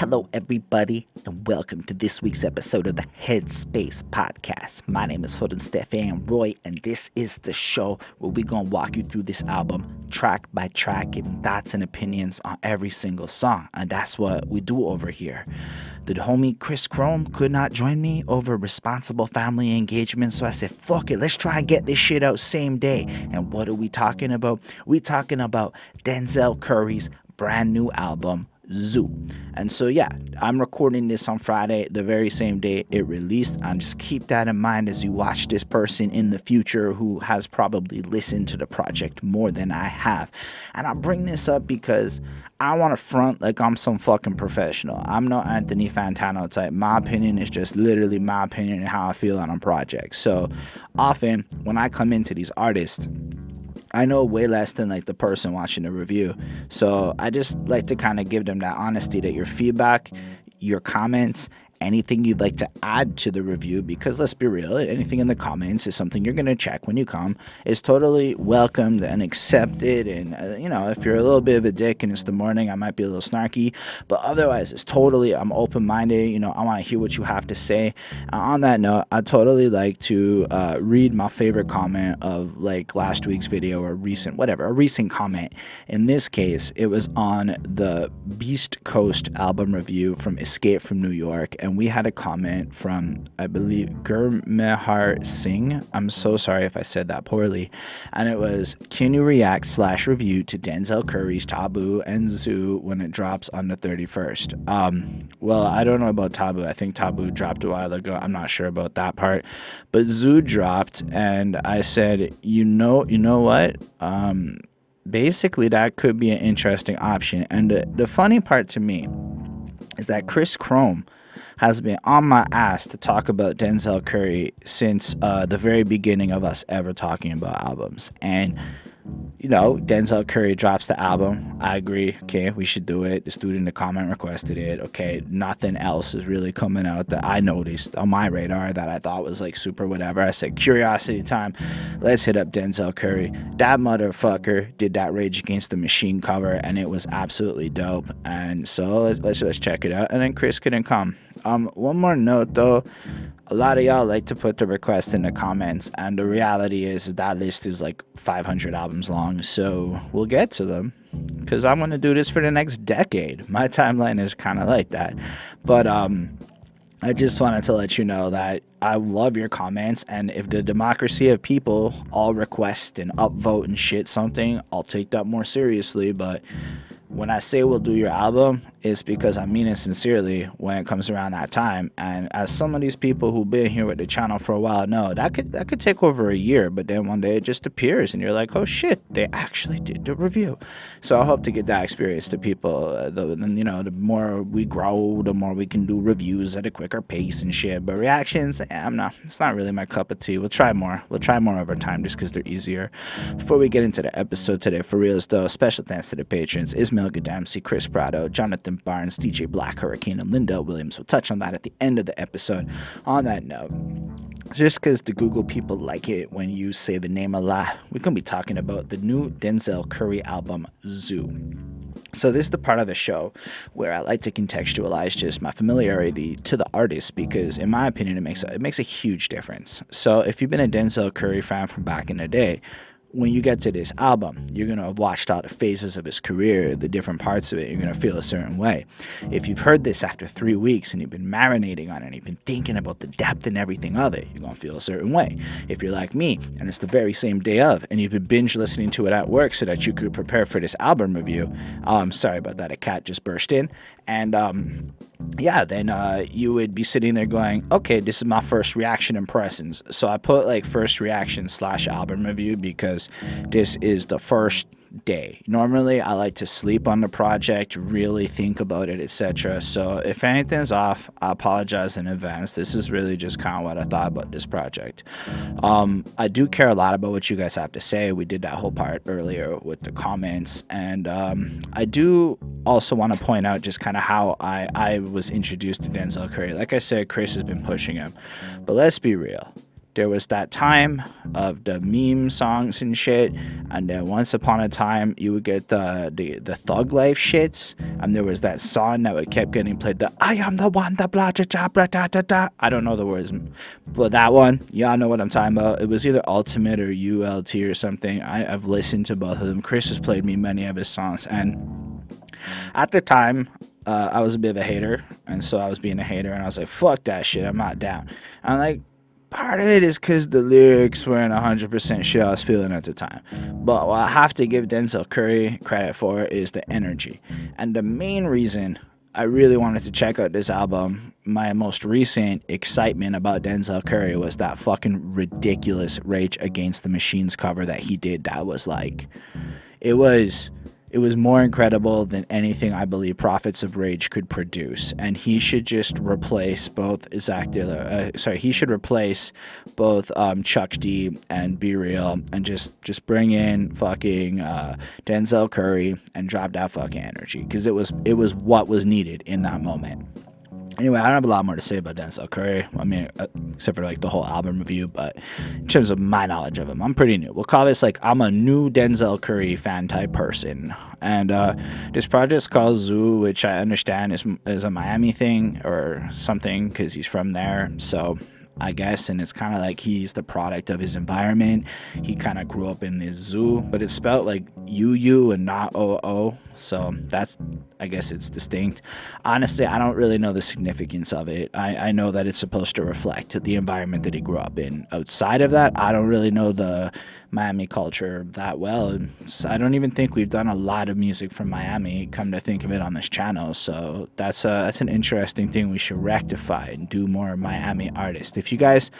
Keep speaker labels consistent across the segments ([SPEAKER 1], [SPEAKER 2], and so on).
[SPEAKER 1] Hello, everybody, and welcome to this week's episode of the Headspace Podcast. My name is Holden Stefan Roy, and this is the show where we're going to walk you through this album track by track, giving thoughts and opinions on every single song. And that's what we do over here. The homie Chris Chrome could not join me over responsible family engagement, so I said, fuck it, let's try and get this shit out same day. And what are we talking about? We talking about Denzel Curry's brand new album, Zoo. And so, yeah, I'm recording this on Friday, the very same day it released. And just keep that in mind as you watch this person in the future who has probably listened to the project more than I have. And I bring this up because I want to front like I'm some fucking professional. I'm not Anthony Fantano type. My opinion is just literally my opinion and how I feel on a project. So often when I come into these artists, I know way less than like the person watching the review. So I just like to kind of give them that honesty that your feedback, your comments, anything you'd like to add to the review? Because let's be real anything in the comments is something you're going to check when you come. Is totally welcomed and accepted and uh, you know if you're a little bit of a dick and it's the morning i might be a little snarky but otherwise it's totally i'm open-minded you know i want to hear what you have to say. Uh, on that note i totally like to uh, read my favorite comment of like last week's video or recent whatever a recent comment. In this case it was on the beast coast album review from escape from new york and and we had a comment from I believe Gurmehar Singh. I'm so sorry if I said that poorly, and it was can you react slash review to Denzel Curry's Taboo and Zoo when it drops on the 31st? Um, well, I don't know about Taboo. I think Taboo dropped a while ago. I'm not sure about that part, but Zoo dropped, and I said, you know, you know what? Um, basically, that could be an interesting option. And the, the funny part to me is that Chris Chrome has been on my ass to talk about Denzel Curry since uh, the very beginning of us ever talking about albums. And you know, Denzel Curry drops the album. I agree. Okay, we should do it. The student in the comment requested it. Okay, nothing else is really coming out that I noticed on my radar that I thought was like super whatever. I said, curiosity time. Let's hit up Denzel Curry. That motherfucker did that Rage Against the Machine cover, and it was absolutely dope. And so let's let's, let's check it out. And then Chris couldn't come. Um, one more note though a lot of y'all like to put the request in the comments, and the reality is that list is like 500 albums long, so we'll get to them because I'm to do this for the next decade. My timeline is kind of like that. But um, I just wanted to let you know that I love your comments, and if the democracy of people all request and upvote and shit something, I'll take that more seriously. But when I say we'll do your album, it's because I mean it sincerely when it comes around that time. And as some of these people who've been here with the channel for a while know, that could that could take over a year, but then one day it just appears and you're like, oh shit, they actually did the review. So I hope to get that experience to people. Uh, the, you know, the more we grow, the more we can do reviews at a quicker pace and shit. But reactions, eh, I'm not. It's not really my cup of tea. We'll try more. We'll try more over time just because they're easier. Before we get into the episode today, for reals though, special thanks to the patrons: Ismail Gadamsi, Chris Prado, Jonathan. Jonathan Barnes, DJ Black, Hurricane, and Linda Williams. We'll touch on that at the end of the episode. On that note, just because the Google people like it when you say the name a lot, we're going to be talking about the new Denzel Curry album, Zoo. So this is the part of the show where I like to contextualize just my familiarity to the artist because, in my opinion, it makes a, it makes a huge difference. So if you've been a Denzel Curry fan from back in the day, when you get to this album, you're going to have watched all the phases of his career, the different parts of it. You're going to feel a certain way. If you've heard this after three weeks and you've been marinating on it, and you've been thinking about the depth and everything of it, you're going to feel a certain way. If you're like me and it's the very same day of, and you've been binge listening to it at work so that you could prepare for this album review, um, sorry about that, a cat just burst in. And, um, yeah, then uh, you would be sitting there going, okay, this is my first reaction impressions. So I put like first reaction slash album review because this is the first day. Normally, I like to sleep on the project, really think about it, etc. So if anything's off, I apologize in advance. This is really just kind of what I thought about this project. Um, I do care a lot about what you guys have to say. We did that whole part earlier with the comments, and um, I do also want to point out just kind of how I I was introduced to Denzel Curry. Like I said, Chris has been pushing him, but let's be real there was that time of the meme songs and shit, and then once upon a time you would get the the, the thug life shits, and there was that song that would kept getting played. The I am the one, the blah blah blah da da da. I don't know the words, but that one, y'all know what I'm talking about. It was either Ultimate or ULT or something. I, I've listened to both of them. Chris has played me many of his songs, and at the time. Uh, I was a bit of a hater, and so I was being a hater, and I was like, "Fuck that shit, I'm not down." I'm like, part of it is because the lyrics weren't 100% shit I was feeling at the time. But what I have to give Denzel Curry credit for is the energy. And the main reason I really wanted to check out this album, my most recent excitement about Denzel Curry was that fucking ridiculous Rage Against the Machines cover that he did. That was like, it was it was more incredible than anything I believe Prophets of Rage could produce, and he should just replace both Zach Diller. Uh, sorry, he should replace both um, Chuck D and B-Real, and just just bring in fucking uh, Denzel Curry and drop that fucking energy because it was it was what was needed in that moment. Anyway, I don't have a lot more to say about Denzel Curry. I mean, uh, except for like the whole album review, but in terms of my knowledge of him, I'm pretty new. We'll call this like I'm a new Denzel Curry fan type person. And uh, this project's called Zoo, which I understand is is a Miami thing or something because he's from there. So I guess, and it's kind of like he's the product of his environment. He kind of grew up in this zoo, but it's spelled like UU and not OO, so that's I guess it's distinct. Honestly, I don't really know the significance of it. I, I know that it's supposed to reflect the environment that he grew up in. Outside of that, I don't really know the Miami culture that well. I don't even think we've done a lot of music from Miami. Come to think of it on this channel, so that's a, that's an interesting thing we should rectify and do more Miami artists. If you guys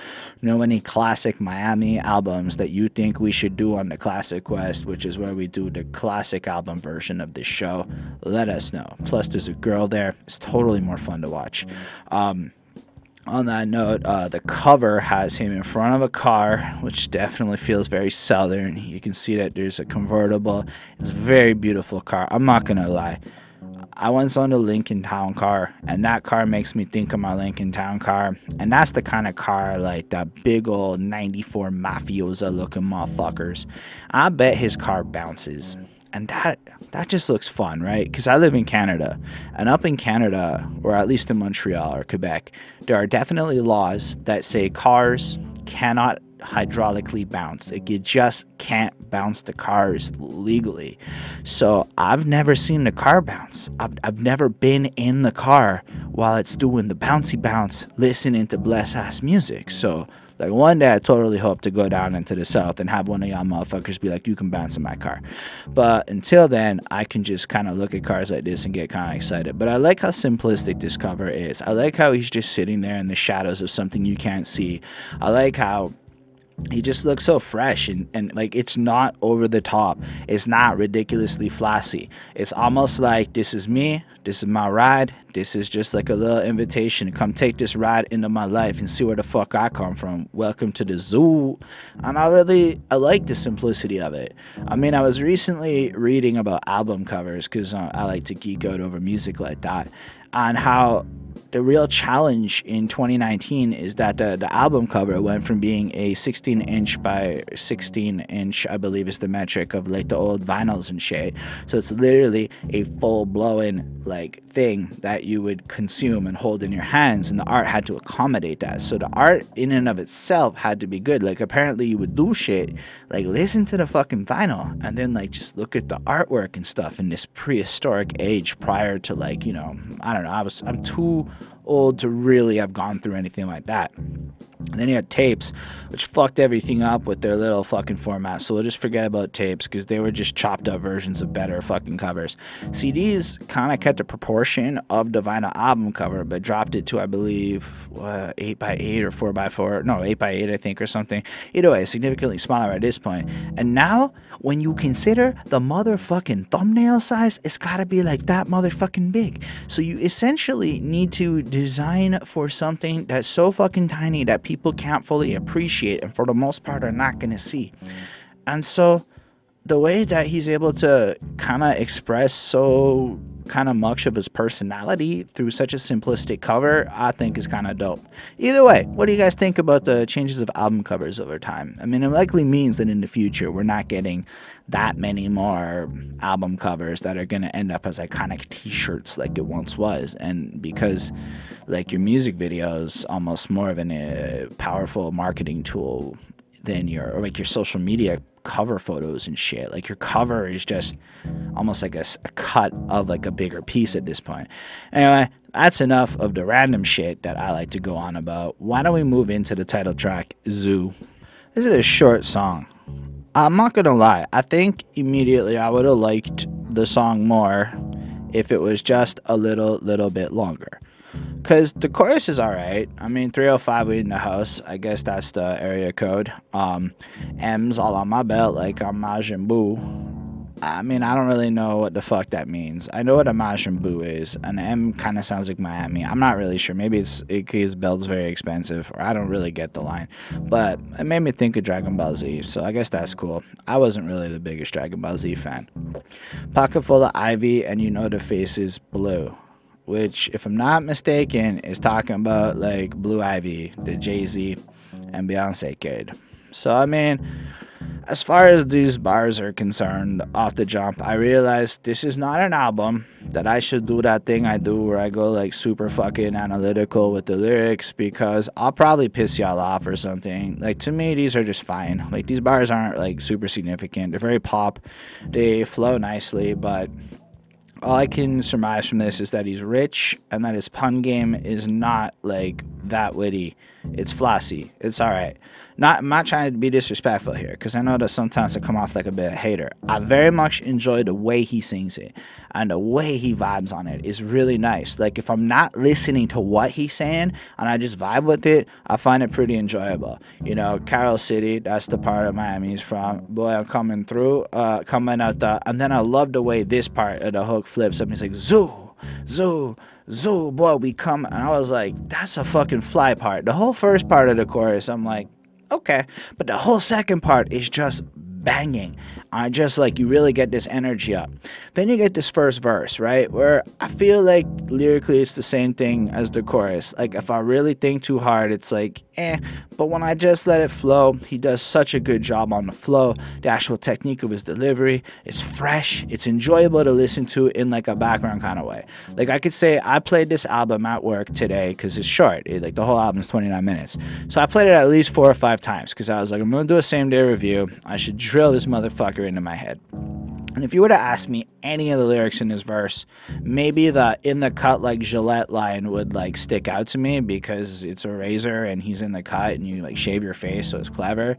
[SPEAKER 1] know any classic Miami albums that you think we should do on the Classic Quest, which is where we do the classic album version of this show, let us know. Plus, there's a girl there. It's totally more fun to watch. Um, on that note, uh, the cover has him in front of a car, which definitely feels very southern. You can see that there's a convertible. It's a very beautiful car. I'm not gonna lie. I once owned a Lincoln Town car, and that car makes me think of my Lincoln Town car. And that's the kind of car like that big old 94 mafiosa looking motherfuckers. I bet his car bounces and that that just looks fun, right? Mm. Because I live in Canada, and up in Canada, or at least in Montreal or Quebec, there are definitely laws that say cars cannot hydraulically bounce. Like you just can't bounce the cars legally. So I've never seen the car bounce. I've, I've never been in the car while it's doing the bouncy bounce, listening to bless ass music. So like one day I totally hope to go down into the south and have one of y'all motherfuckers be like, you can bounce in my car. But until then, I can just kind of look at cars like this and get kind of excited. But I like how simplistic this cover is. I like how he's just sitting there in the shadows of something you can't see. I like how he just looks so fresh and, and like it's not over the top. It's not ridiculously flashy it's almost like this is me this is my ride this is just like a little invitation to come take this ride into my life and see where the fuck i come from. Welcome to the zoo. And i really i like the simplicity of it. I mean i was recently reading about album covers because uh, i like to geek out over music like that. And how the real challenge in 2019 is that the, the album cover went from being a 16 inch by 16 inch, I believe is the metric of like the old vinyls and shit. So it's literally a full blown like thing that you would consume and hold in your hands, and the art had to accommodate that. So the art in and of itself had to be good. Like apparently you would do shit like listen to the fucking vinyl and then like just look at the artwork and stuff in this prehistoric age prior to like you know I don't know I was I'm too old to really have gone through anything like that. And then you had tapes, which fucked everything up with their little fucking format. So we'll just forget about tapes because they were just chopped up versions of better fucking covers. CDs kind of kept a proportion of the vinyl album cover, but dropped it to, I believe, uh, 8 by 8 or 4 by 4 No, 8 by 8 I think, or something. Either way, significantly smaller at this point. And now, when you consider the motherfucking thumbnail size, it's gotta be like that motherfucking big. So you essentially need to design for something that's so fucking tiny that people can't fully appreciate and for the most part are not going to see. And so the way that he's able to kind of express so kind of much of his personality through such a simplistic cover, I think is kind of dope. Either way, what do you guys think about the changes of album covers over time? I mean, it likely means that in the future we're not getting that many more album covers that are going to end up as iconic t-shirts like it once was and because like your music videos almost more of a uh, powerful marketing tool than your or like your social media cover photos and shit. Like your cover mm. is just almost like a, a cut of like a bigger piece at this point. Anyway that's enough of the random shit that i like to go on about. Why don't we move into the title track zoo? This is a short song. I'm not gonna lie. I think immediately I would have liked the song more if it was just a little, little bit longer. Cause the chorus is alright. I mean, 305 we in the house. I guess that's the area code. Um, M's all on my belt like I'm Majin Buu. I mean, I don't really know what the fuck that means. I know what a Majin Buu is. An M kind of sounds like Miami. I'm not really sure. Maybe it's because Belt's very expensive, or I don't really get the line. But it made me think of Dragon Ball Z, so I guess that's cool. I wasn't really the biggest Dragon Ball Z fan. Pocket full of Ivy, and you know the face is blue. Which, if I'm not mistaken, is talking about like Blue Ivy, the Jay Z and Beyonce kid. So, I mean, as far as these bars are concerned, off the jump, I realized this is not an album that I should do that thing I do where I go like super fucking analytical with the lyrics because I'll probably piss y'all off or something. Like to me, these are just fine. Like these bars aren't like super significant. They're very pop. They flow nicely, but all I can surmise from this is that he's rich and that his pun game is not like that witty. It's flossy. It's all right. Not, I'm not trying to be disrespectful here because I know that sometimes I come off like a bit of a hater. I very much enjoy the way he sings it and the way he vibes on it is really nice. Like if I'm not listening to what he's saying and I just vibe with it, I find it pretty enjoyable. You know, Carol City, that's the part of Miami he's from. Boy, I'm coming through, uh, coming out the, and then I love the way this part of the hook flips up. He's like, zoo, zoo, zoo, boy, we come. And I was like, that's a fucking fly part. The whole first part of the chorus, I'm like, okay. But the whole second part is just banging. I just like you really get this energy up. Then you get this first verse, right? Where I feel like lyrically it's the same thing as the chorus. Like if I really think too hard, it's like eh. But when I just let it flow, he does such a good job on the flow. The actual technique of his delivery is fresh. It's enjoyable to listen to in like a background kind of way. Like I could say I played this album at work today because it's short. It, like the whole album is 29 minutes. So I played it at least four or five times because I was like, I'm gonna do a same day review. I should drill this motherfucker into my head. And if you were to ask me any of the lyrics in this verse, maybe the in the cut like Gillette line would like stick out to me because it's a razor and he's in the cut and you like shave your face, so it's clever.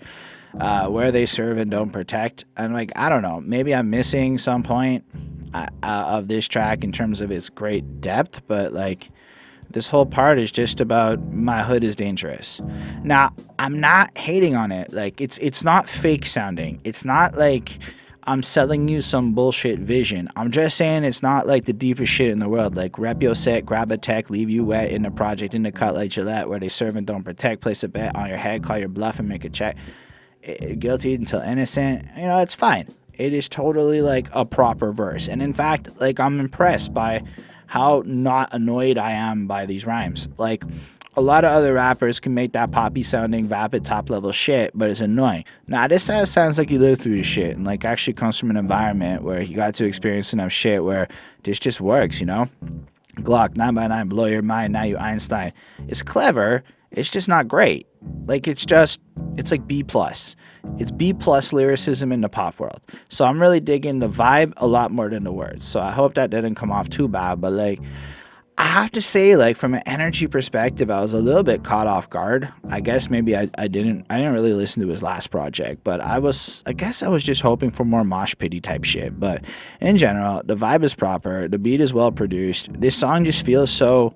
[SPEAKER 1] Uh, where they serve and don't protect. And like, I don't know, maybe I'm missing some point uh, uh, of this track in terms of its great depth, but like, this whole part is just about my hood is dangerous. Now, I'm not hating on it. Like it's it's not fake sounding. It's not like I'm selling you some bullshit vision. I'm just saying it's not like the deepest shit in the world. Like rep your set, grab a tech, leave you wet in the project in the cut like Gillette, where they serve and don't protect, place a bet on your head, call your bluff and make a check. It, guilty until innocent. You know, it's fine. It is totally like a proper verse. And in fact, like I'm impressed by how not annoyed I am by these rhymes. Like a lot of other rappers can make that poppy sounding vapid top level shit, but it's annoying. Now this sounds like you live through shit and like actually comes from an environment where you got to experience enough shit where this just works, you know? Glock 9 by 9 blow your mind, now you Einstein. It's clever, it's just not great. Like it's just it's like B plus. It's B plus lyricism in the pop world. So I'm really digging the vibe a lot more than the words. So I hope that didn't come off too bad. But like, I have to say, like from an energy perspective, I was a little bit caught off guard. I guess maybe I, I didn't I didn't really listen to his last project, but I was I guess I was just hoping for more mosh pity type shit. But in general, the vibe is proper, the beat is well produced. This song just feels so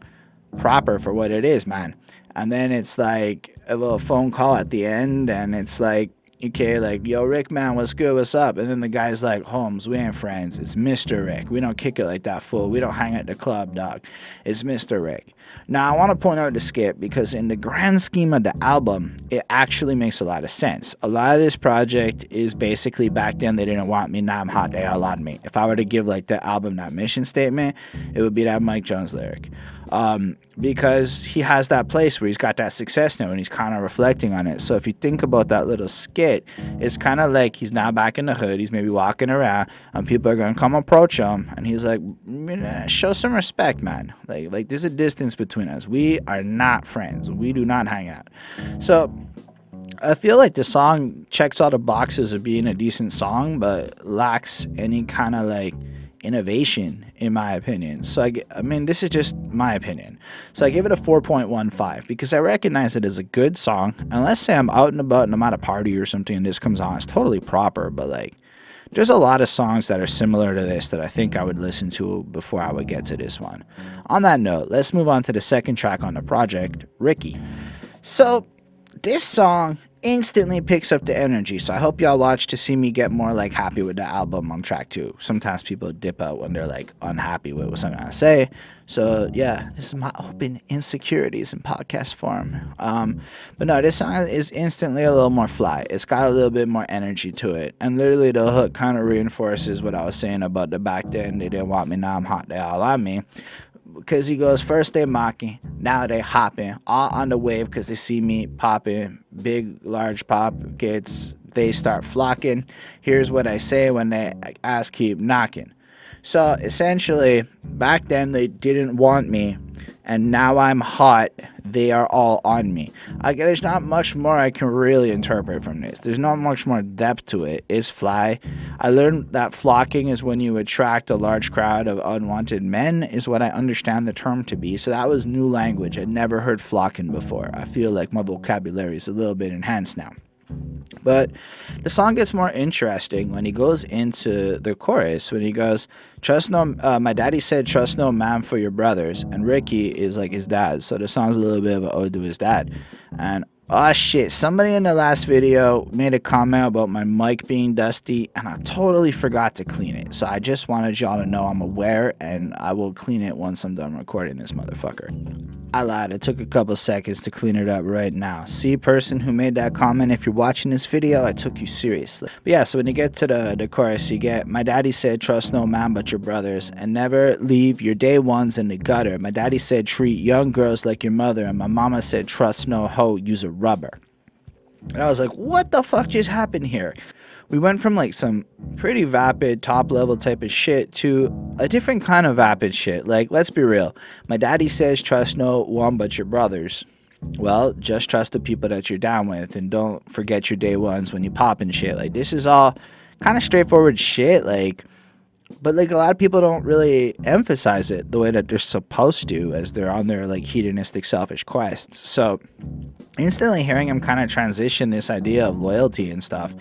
[SPEAKER 1] proper for what it is, man. And then it's like a little phone call at the end, and it's like Okay, like, yo, Rick, man, what's good? What's up? And then the guy's like, Holmes, we ain't friends. It's Mr. Rick. We don't kick it like that, fool. We don't hang at the club, dog. It's Mr. Rick. Now, I want to point out the skip because, in the grand scheme of the album, it actually makes a lot of sense. A lot of this project is basically back then they didn't want me, now I'm hot, they all on me. If I were to give like the album that mission statement, it would be that Mike Jones lyric um, because he has that place where he's got that success now and he's kind of reflecting on it. So if you think about that little skit, it's kind of like he's now back in the hood. He's maybe walking around and people are to come approach him and he's like, show some respect, man. Like, like there's a distance between us. We are not friends. We do not hang out. So I feel like the song checks all the boxes of being a decent song, but lacks any kind of like innovation, in my opinion. So, I, I mean, this is just my opinion. So, I give it a 4.15 because I recognize it as a good song. And let's say I'm out and about and I'm at a party or something and this comes on, it's totally proper, but like, there's a lot of songs that are similar to this that I think I would listen to before I would get to this one. On that note, let's move on to the second track on the project, Ricky. So, this song instantly picks up the energy. So I hope y'all watch to see me get more like happy with the album on track two. Sometimes people dip out when they're like unhappy with something I'm say. So yeah, this is my open insecurities in podcast form. Um, but no, this song is instantly a little more fly. It's got a little bit more energy to it, and literally the hook kind of reinforces what I was saying about the back then. They didn't want me, now I'm hot. They all on me because he goes first they mocking now they hopping. All on the wave because they see me popping. Big large pop kids they start flocking. Here's what i say when they ass keep knocking. So essentially back then they didn't want me and now I'm hot, they are all on me. There's not much more I can really interpret from this. There's not much more depth to it. It's fly. I learned that flocking is when you attract a large crowd of unwanted men, is what I understand the term to be. So that was new language. I'd never heard flocking before. I feel like my vocabulary is a little bit enhanced now. But the song gets more interesting when he goes into the chorus. When he goes, "Trust no," uh, my daddy said, "Trust no man for your brothers," and Ricky is like his dad. So the song's a little bit of an ode to his dad. And oh shit, somebody in the last video made a comment about my mic being dusty, and I totally forgot to clean it. So I just wanted y'all to know I'm aware, and I will clean it once I'm done recording this motherfucker. I lied. It took a couple seconds to clean it up right now. See, person who made that comment, if you're watching this video, I took you seriously. But yeah, so when you get to the, the chorus, you get, My daddy said, trust no man but your brothers, and never leave your day ones in the gutter. My daddy said, treat young girls like your mother, and my mama said, trust no hoe, use a rubber. And I was like, what the fuck just happened here? we went from like some pretty vapid top level type of shit to a different kind of vapid shit. Like, let's be real. My daddy says trust no one but your brothers. Well, just trust the people that you're down with and don't forget your day ones when you pop and shit. Like, this is all kind of straightforward shit. Like, but like a lot of people don't really emphasize it the way that they're supposed to as they're on their like hedonistic selfish quests. So, instantly hearing him kind of transition this idea of loyalty and stuff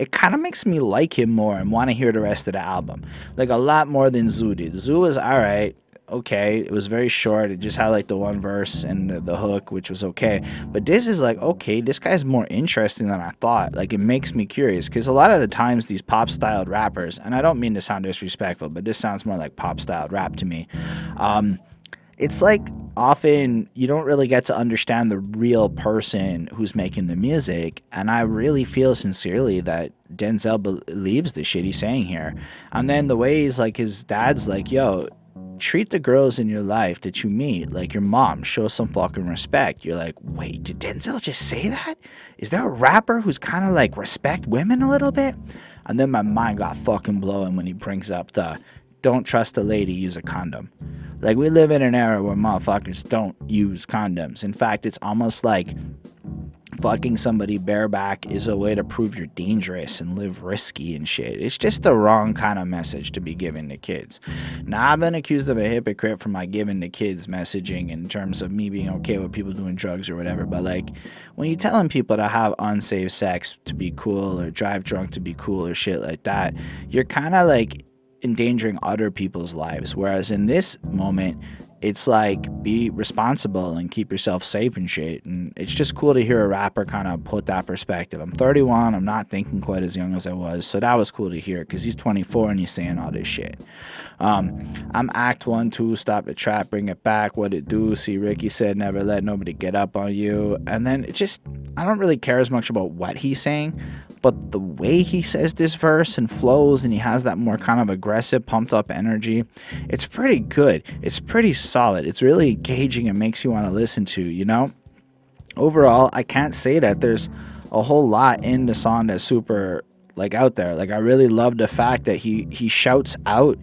[SPEAKER 1] it kind of makes me like him more and want to hear the rest of the album. Like a lot more than Zoo did. Zoo was alright, okay. It was very short. It just had like the one verse and the, the, hook, which was okay. But this is like, okay, this guy's more interesting than I thought. Like it makes me curious because a lot of the times these pop styled rappers, and I don't mean to sound disrespectful, but this sounds more like pop styled rap to me. Um, it's like often you don't really get to understand the real person who's making the music. And I really feel sincerely that Denzel believes the shit he's saying here. And then the way he's like, his dad's like, yo, treat the girls in your life that you meet like your mom. Show some fucking respect. You're like, wait, did Denzel just say that? Is there a rapper who's kind of like respect women a little bit? And then my mind got fucking blowing when he brings up the don't trust a lady, use a condom. Like, we live in an era where motherfuckers don't use condoms. In fact, it's almost like fucking somebody bareback is a way to prove you're dangerous and live risky and shit. It's just the wrong kind of message to be giving to kids. Now, I've been accused of a hypocrite for my giving to kids messaging in terms of me being okay with people doing drugs or whatever. But, like, when you're telling people to have unsafe sex to be cool or drive drunk to be cool or shit like that, you're kind of like endangering other people's lives. Whereas in this moment, it's like be responsible and keep yourself safe and shit. And it's just cool to hear a rapper kind of put that perspective. I'm 31, I'm not thinking quite as young as I was, so that was cool to hear because he's 24 and he's saying all this shit. Um, I'm Act One, Two, Stop the Trap, Bring It Back, What It Do. See, Ricky said, Never let nobody get up on you. And then it just, I don't really care as much about what he's saying, but the way he says this verse and flows, and he has that more kind of aggressive, pumped up energy, it's pretty good. It's pretty solid. It's really engaging and makes you want to listen to, you know? Overall, I can't say that there's a whole lot in the song that's super like out there. Like I really love the fact that he he shouts out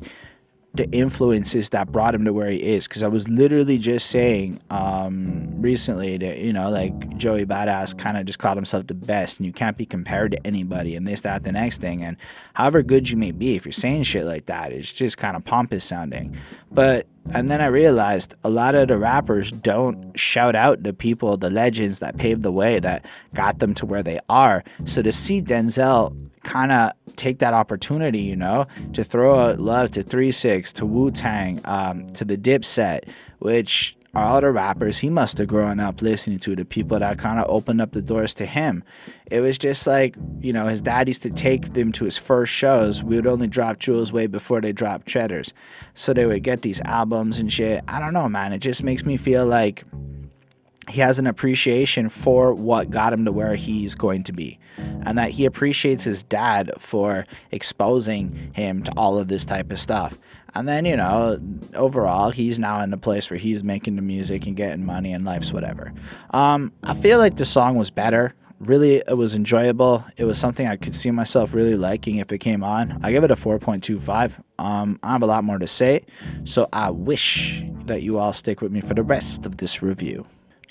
[SPEAKER 1] the influences that brought him to where he is. Because I was literally just saying um, recently that, you know, like Joey Badass kind of just called himself the best and you can't be compared to anybody and this, that, the next thing. And however good you may be, if you're saying shit like that, it's just kind of pompous sounding. But, and then I realized a lot of the rappers don't shout out the people, the legends that paved the way, that got them to where they are. So to see Denzel kind of take that opportunity, you know, to throw out love to Three Six, to Wu Tang, um, to the Dipset, which are all the rappers he must have grown up listening to, the people that kind of opened up the doors to him. It was just like, you know, his dad used to take them to his first shows. We would only drop jewels way before they dropped cheddars. So they would get these albums and shit. I don't know, man. It just makes me feel like he has an appreciation for what got him to where he's going to be and that he appreciates his dad for exposing him to all of this type of stuff. And then you know overall he's now in a place where he's making the music and getting money and life's whatever. Um, i feel like the song was better. Really it was enjoyable. It was something i could see myself really liking if it came on. I give it a 4.25 um, i have a lot more to say so i wish that you all stick with me for the rest of this review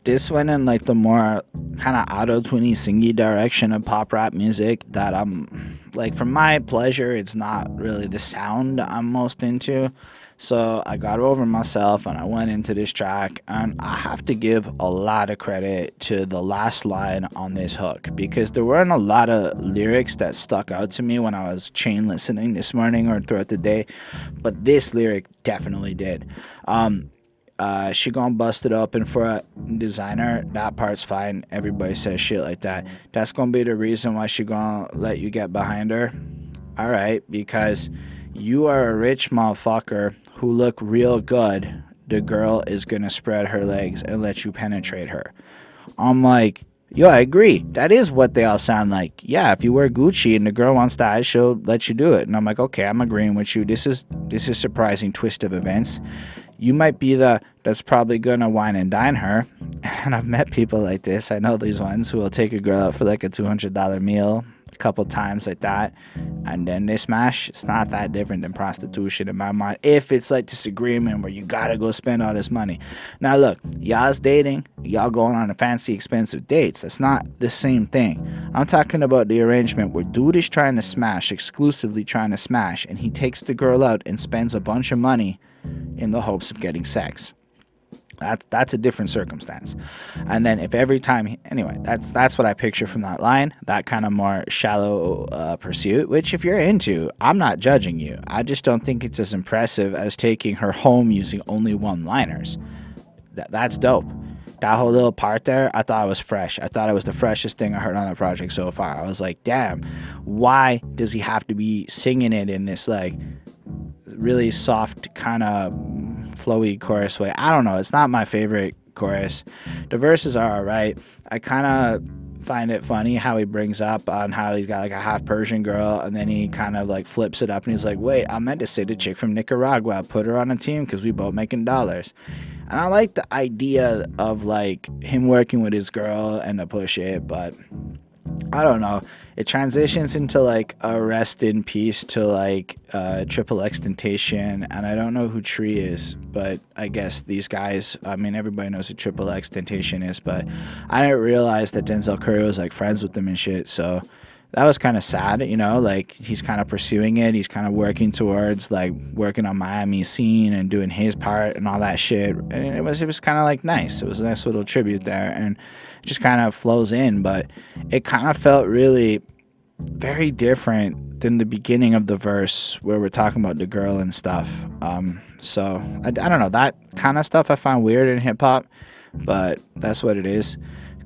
[SPEAKER 1] this went in like the more kind of auto tuny singy direction of pop rap music that I'm like for my pleasure it's not really the sound I'm most into. So I got over myself and I went into this track and I have to give a lot of credit to the last line on this hook because there weren't a lot of lyrics that stuck out to me when I was chain listening this morning or throughout the day but this lyric definitely did. Um, uh, she gonna bust it up, and for a designer, that part's fine. Everybody says shit like that. That's gonna be the reason why she gonna let you get behind her. All right, because you are a rich motherfucker who look real good. The girl is gonna spread her legs and let you penetrate her. I'm like, yo, I agree. That is what they all sound like. Yeah, if you wear Gucci and the girl wants that, she'll let you do it. And I'm like, okay, I'm agreeing with you. This is this is surprising twist of events you might be the that's probably gonna wine and dine her. And I've met people like this. I know these ones who will take a girl out for like a two hundred dollar meal a couple times like that, and then they smash. It's not that different than prostitution in my mind. If it's like this agreement where you gotta go spend all this money. Now look, y'all's dating, y'all going on a fancy expensive dates. That's not the same thing. I'm talking about the arrangement where dude is trying to smash, exclusively trying to smash, and he takes the girl out and spends a bunch of money in the hopes of getting sex. That, that's a different circumstance. And then if every time, anyway, that's that's what I picture from that line. That kind of more shallow uh, pursuit. Which, if you're into, I'm not judging you. I just don't think it's as impressive as taking her home using only one-liners. That that's dope. That whole little part there, I thought it was fresh. I thought it was the freshest thing I heard on the project so far. I was like, damn, why does he have to be singing it in this like really soft kind of flowy chorus way. I don't know. It's not my favorite chorus. The verses are alright. I kind of find it funny how he brings up on how he's got like a half Persian girl and then he kind of like flips it up and he's like, wait, I meant to say the chick from Nicaragua. Put her on a team because we both making dollars. And I like the idea of like him working with his girl and to push it, but I don't know. It transitions into like a rest in peace to like uh, triple XXXTentacion, and I don't know who Tree is, but I guess these guys. I mean, everybody knows who triple XXXTentacion is, but I didn't realize that Denzel Curry was like friends with them and shit. So that was kind of sad, you know. Like he's kind of pursuing it. He's kind of working towards like working on Miami scene and doing his part and all that shit. And it was it was kind of like nice. It was a nice little tribute there, and just kind of flows in, but it kind of felt really very different than the beginning of the verse where we're talking about the girl and stuff. Um, so I, I don't know that kind of stuff I find weird in hip hop, but that's what it is.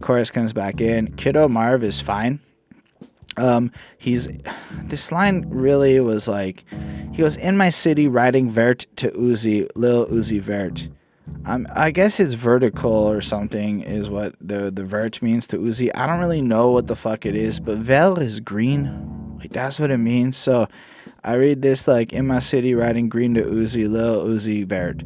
[SPEAKER 1] Chorus comes back in. Kiddo Marv is fine. Um, he's this line really was like he was in my city riding vert to Uzi, Lil Uzi Vert. Um, I guess it's vertical or something is what the the vert means to Uzi. I don't really know what the fuck it is, but vel is green. Like that's what it means. So I read this like in my city riding green to Uzi, Lil Uzi Vert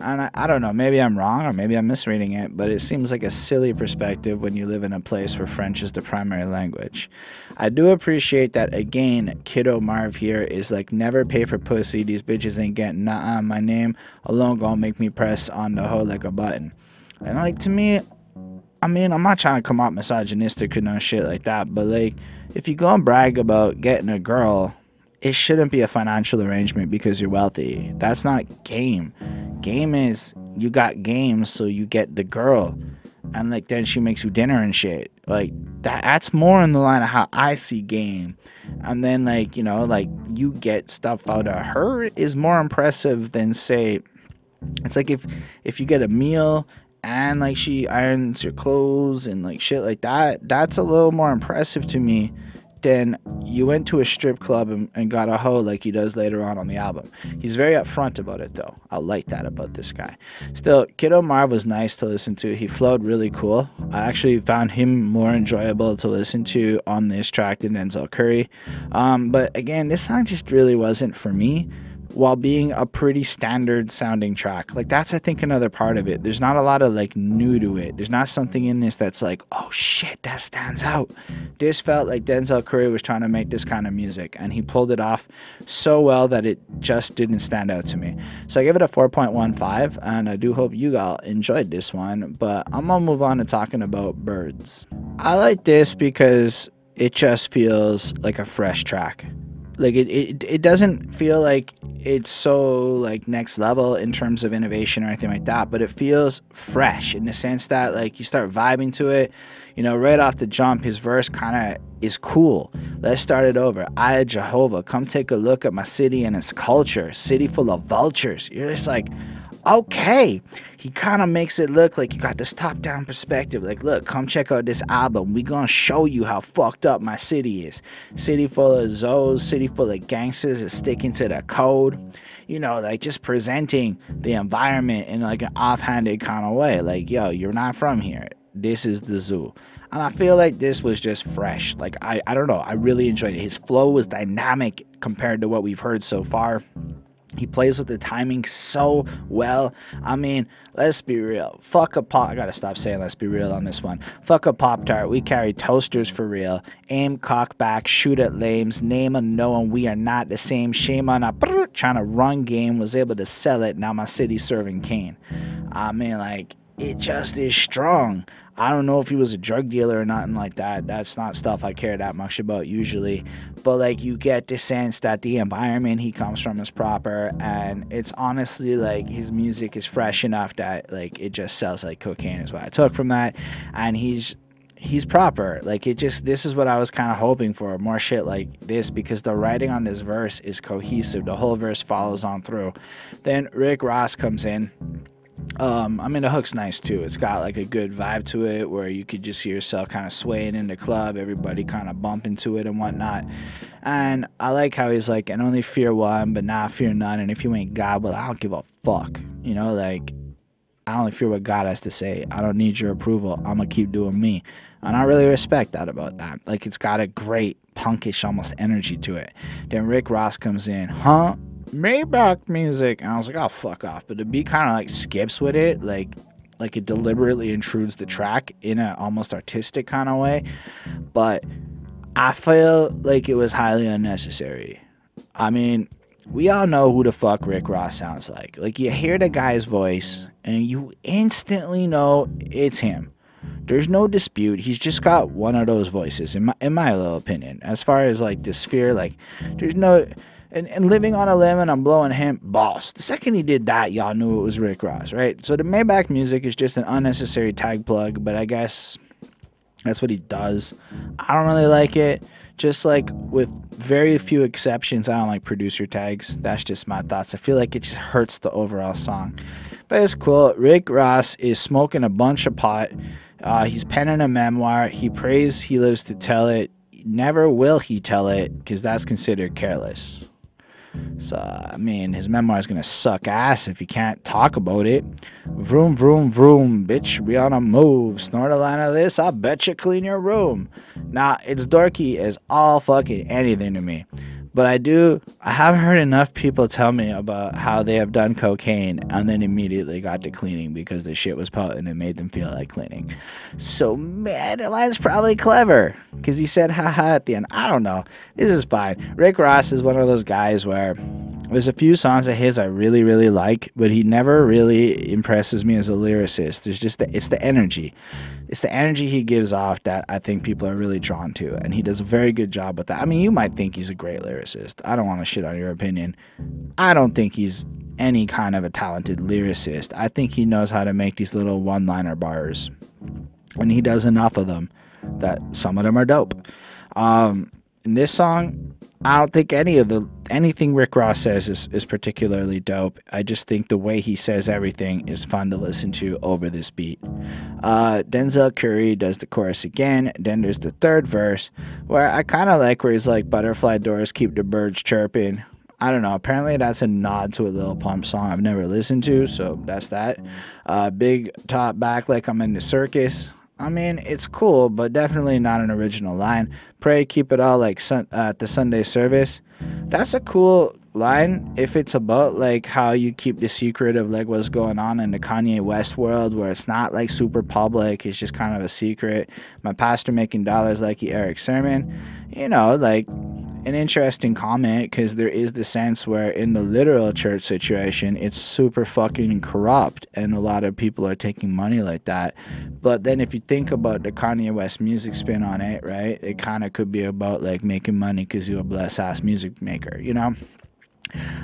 [SPEAKER 1] and I, I, don't know, maybe I'm wrong or maybe I'm misreading it, but it seems like a silly perspective when you live in a place where French is the primary language. I do appreciate that again, Kiddo Marv here is like never pay for pussy. These bitches ain't getting nah my name alone gonna make me press on the hoe like a button. And like to me, I mean, I'm not trying to come out misogynistic or no shit like that, but like if you go and brag about getting a girl, it shouldn't be a financial arrangement because you're wealthy. That's not game game is you got games, so you get the girl, and like then she makes you dinner and shit. Like that. That's more in the line of how I see game. And then like you know like you get stuff out of her is more impressive than say. It's like if if you get a meal and like she irons your clothes and like shit like that. That's a little more impressive to me then you went to a strip club and, and, got a hoe like he does later on on the album. He's very upfront about it though. I like that about this guy. Still, Kiddo Marv was nice to listen to. He flowed really cool. I actually found him more enjoyable to listen to on this track than Denzel Curry. Um, but again, this song just really wasn't for me while being a pretty standard sounding track. Like that's I think another part of it. There's not a lot of like new to it. There's not something in this that's like, oh shit, that stands out. This felt like Denzel Curry was trying to make this kind of music and he pulled it off so well that it just didn't stand out to me. So I give it a 4.15 and I do hope you all enjoyed this one, but I'm gonna move on to talking about birds. I like this because it just feels like a fresh track like it, it it doesn't feel like it's so like next level in terms of innovation or anything like that but it feels fresh in the sense that like you start vibing to it you know right off the jump his verse kind of is cool. Let's start it over. I jehovah come take a look at my city and its culture city full of vultures. You're just like okay. He kind of makes it look like you got this top down perspective. Like, look, come check out this album. we gonna show you how fucked up my city is. City full of Zoes, city full of gangsters is sticking to the code. You know, like just presenting the environment in like an offhanded kind of way. Like, yo, you're not from here. This is the zoo. And I feel like this was just fresh. Like, I, I don't know. I really enjoyed it. His flow was dynamic compared to what we've heard so far. He plays with the timing so well. I mean, let's be real. Fuck a pop. I gotta stop saying let's be real on this one. Fuck a pop tart. We carry toasters for real. Aim cock back, shoot at lames. Name unknown. We are not the same. Shame on a trying to run game. Was able to sell it. Now my city serving cane. I mean, like it just is strong. I don't know if he was a drug dealer or nothing like that. That's not stuff I care that much about usually. But like you get the sense that the environment he comes from is proper and it's honestly like his music is fresh enough that like it just sells like cocaine is what I took from that. And he's he's proper. Like it just this is what I was kind of hoping for, more shit like this because the writing on this verse is cohesive. The whole verse follows on through. Then Rick Ross comes in um, I mean, the hook's nice too. It's got like a good vibe to it where you could just see yourself kind of swaying in the club, everybody kind of bumping to it and whatnot. And I like how he's like, and only fear one, but not fear none. And if you ain't God, well, I don't give a fuck. You know, like, I only fear what God has to say. I don't need your approval. I'm going to keep doing me. And I really respect that about that. Like, it's got a great punkish almost energy to it. Then Rick Ross comes in, huh? Maybach music. And I was like, oh, fuck off. But the beat kind of like skips with it. Like, like it deliberately intrudes the track in an almost artistic kind of way. But I feel like it was highly unnecessary. I mean, we all know who the fuck Rick Ross sounds like. Like, you hear the guy's voice and you instantly know it's him. There's no dispute. He's just got one of those voices, in my, in my little opinion. As far as like the sphere, like, there's no and, and living on a lemon, I'm blowing him boss. The second he did that, y'all knew it was Rick Ross, right? So the Maybach music is just an unnecessary tag plug, but I guess that's what he does. I don't really like it. just like with very few exceptions, I don't like producer tags. That's just my thoughts. I feel like it just hurts the overall song. But it's cool. Rick Ross is smoking a bunch of pot. Uh, he's penning a memoir. He prays he lives to tell it. Never will he tell it because that's considered careless. So, I mean, his memoir is to suck ass if he can't talk about it. Vroom, vroom, vroom, bitch, we on a move. Snort a line of this, I bet you clean your room. Nah, it's dorky as all fucking anything to me. But I do, I have heard enough people tell me about how they have done cocaine and then immediately got to cleaning because the shit was potent and made them feel like cleaning. So, man, the line's probably clever because he said haha at the end. I don't know. This is fine. Rick Ross is one of those guys where there's a few songs of his I really, really like, but he never really impresses me as a lyricist. There's just the, it's the energy it's the energy he gives off that I think people are really drawn to, and he does a very good job with that. I mean, you might think he's a great lyricist. I don't want to shit on your opinion. I don't think he's any kind of a talented lyricist. I think he knows how to make these little one-liner bars, and he does enough of them that some of them are dope. Um, in this song, I don't think any of the anything Rick Ross says is, is particularly dope. I just think the way he says everything is fun to listen to over this beat. Uh, Denzel Curry does the chorus again. Then there's the third verse where I kind of like where he's like butterfly doors keep the birds chirping. I don't know. Apparently that's a nod to a Lil Pump song I've never listened to, so that's that. Uh, big top back like I'm in the circus. I mean, it's cool, but definitely not an original line. Pray, keep it all like sun- uh, at the Sunday service. That's a cool line if it's about like how you keep the secret of like what's going on in the Kanye West world where it's not like super public, it's just kind of a secret. My pastor making dollars like he Erick Sermon, you know, like an interesting comment because there is the sense where in the literal church situation it's super fucking corrupt and a lot of people are taking money like that. But then if you think about the kanye west music spin on it right it kind of could be about like making money because you're a blessed ass music maker you know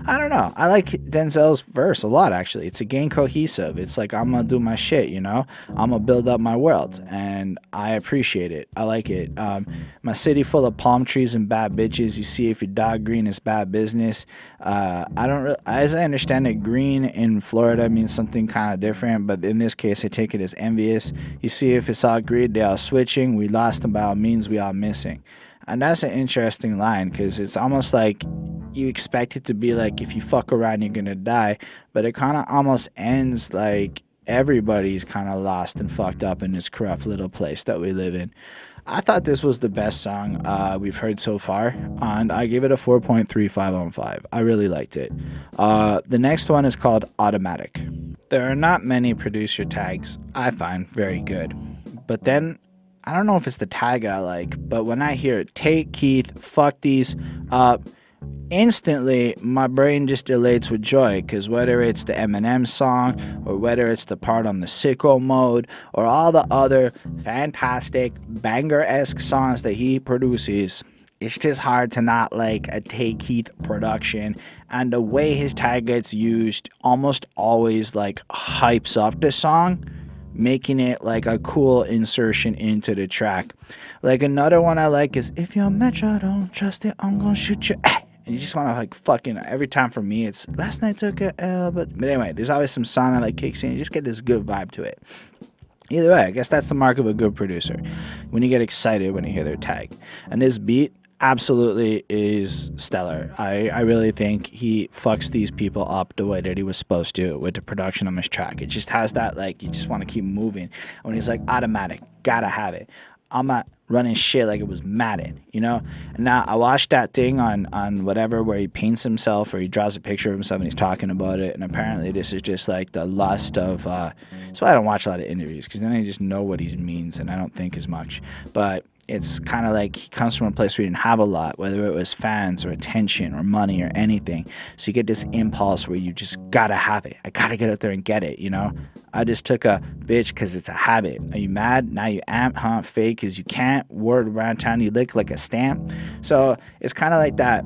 [SPEAKER 1] I don't know. I like Denzel's verse a lot, actually. It's again cohesive. It's like I'm gonna do my shit, you know. I'm gonna build up my world, and I appreciate it. I like it. Um, my city full of palm trees and bad bitches. You see, if your dog green is bad business. Uh, I don't. Re- as I understand it, green in Florida means something kind of different, but in this case, I take it as envious. You see, if it's all green, they are switching. We lost them by all means. We are missing. And that's an interesting line because it's almost like you expect it to be like if you fuck around, you're gonna die, but it kind of almost ends like everybody's kind of lost and fucked up in this corrupt little place that we live in. I thought this was the best song uh, we've heard so far, and I gave it a 4.35 on 5. I really liked it. Uh, the next one is called Automatic. There are not many producer tags I find very good, but then I don't know if it's the tag I like, but when I hear Tay Keith, fuck these up, instantly my brain just elates with joy because whether it's the Eminem song or whether it's the part on the sicko mode or all the other fantastic banger esque songs that he produces, it's just hard to not like a Tay Keith production. And the way his tag gets used almost always like hypes up the song making it like a cool insertion into the track. Like another one I like is if your metro don't trust it, I'm gonna shoot you. And you just want to like fucking every time for me it's last night took a L, but but anyway, there's always some song that like kicks in. You just get this good vibe to it. Either way, I guess that's the mark of a good producer. When you get excited when you hear their tag. And this beat absolutely is stellar. I, I really think he fucks these people up the way that he was supposed to with the production on his track. It just has that like you just want to keep moving. When he's like automatic, gotta have it. I'm not running shit like it was Madden, you know. Now I watched that thing on on whatever where he paints himself or he draws a picture of himself and he's talking about it. And apparently this is just like the lust of. Uh, why I don't watch a lot of interviews because then I just know what he means and I don't think as much. But it's kind of like he comes from a place where he didn't have a lot, whether it was fans or attention or money or anything. So you get this impulse where you just gotta have it. I gotta get out there and get it, you know? I just took a bitch because it's a habit. Are you mad? Now you amp, huh? Fake because you can't. Word around town, you lick like a stamp. So it's kind of like that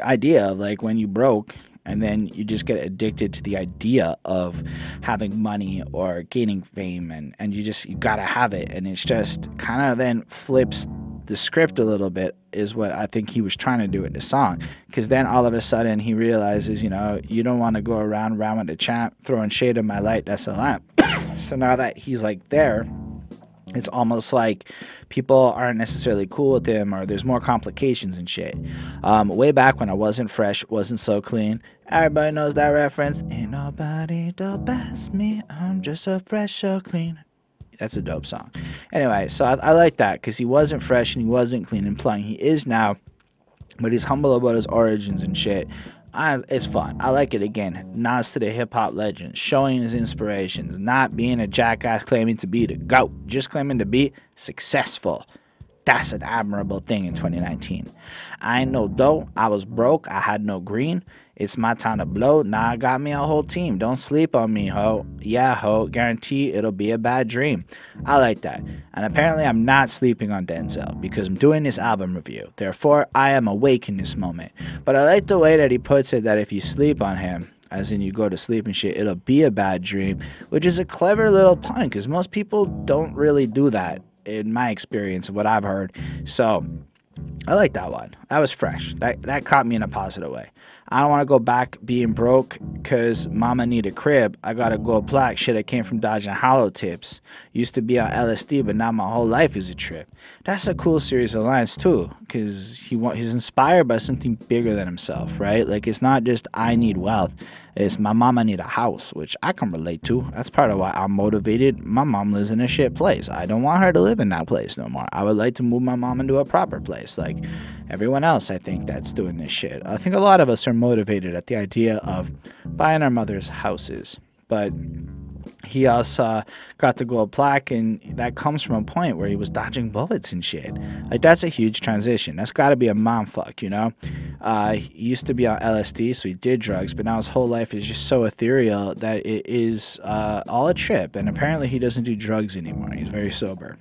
[SPEAKER 1] idea of like when you broke and then you just get addicted to the idea of having money or gaining fame and, and you just you gotta have it and it's just kind of then flips the script a little bit is what I think he was trying to do with the song. Because then all of a sudden he realizes, you know, you don't want to go around around with the champ throwing shade in my light. That's a lamp. so now that he's like there, it's almost like people aren't necessarily cool with him or there's more complications and shit. Um, way back when I wasn't fresh, wasn't so clean. Everybody knows that reference. Ain't nobody dope as me. I'm just a fresh, so clean. That's a dope song. Anyway, so I, I like that because he wasn't fresh and he wasn't clean and playing. He is now, but he's humble about his origins and shit. I, it's fun. I like it again. Nods to the hip hop legends, showing his inspirations, not being a jackass claiming to be the GOAT, just claiming to be successful. That's an admirable thing in 2019. I ain't no dough. I was broke. I had no green. It's my time to blow. Now I got me a whole team. Don't sleep on me, ho. Yeah, ho. Guarantee it'll be a bad dream. I like that. And apparently, I'm not sleeping on Denzel because I'm doing this album review. Therefore, I am awake in this moment. But I like the way that he puts it that if you sleep on him, as in you go to sleep and shit, it'll be a bad dream, which is a clever little pun because most people don't really do that in my experience what I've heard. So I like that one. That was fresh. That that caught me in a positive way. I don't want to go back being broke because mama need a crib. I got to go black. Shit, I came from dodging hollow tips. Used to be on LSD, but now my whole life is a trip. That's a cool series of lines too, because he wa- he's inspired by something bigger than himself, right? Like it's not just I need wealth. It's my mama need a house, which I can relate to. That's part of why I'm motivated. My mom lives in a shit place. I don't want her to live in that place no more. I would like to move my mom into a proper place. Like everyone else, I think that's doing this shit. I think a lot of us are motivated at the idea of buying our mother's houses, but he also got the gold plaque, and that comes from a point where he was dodging bullets and shit. Like that's a huge transition. That's got to be a mom fuck, you know. Uh, he used to be on LSD, so he did drugs, but now his whole life is just so ethereal that it is uh, all a trip. And apparently, he doesn't do drugs anymore. He's very sober.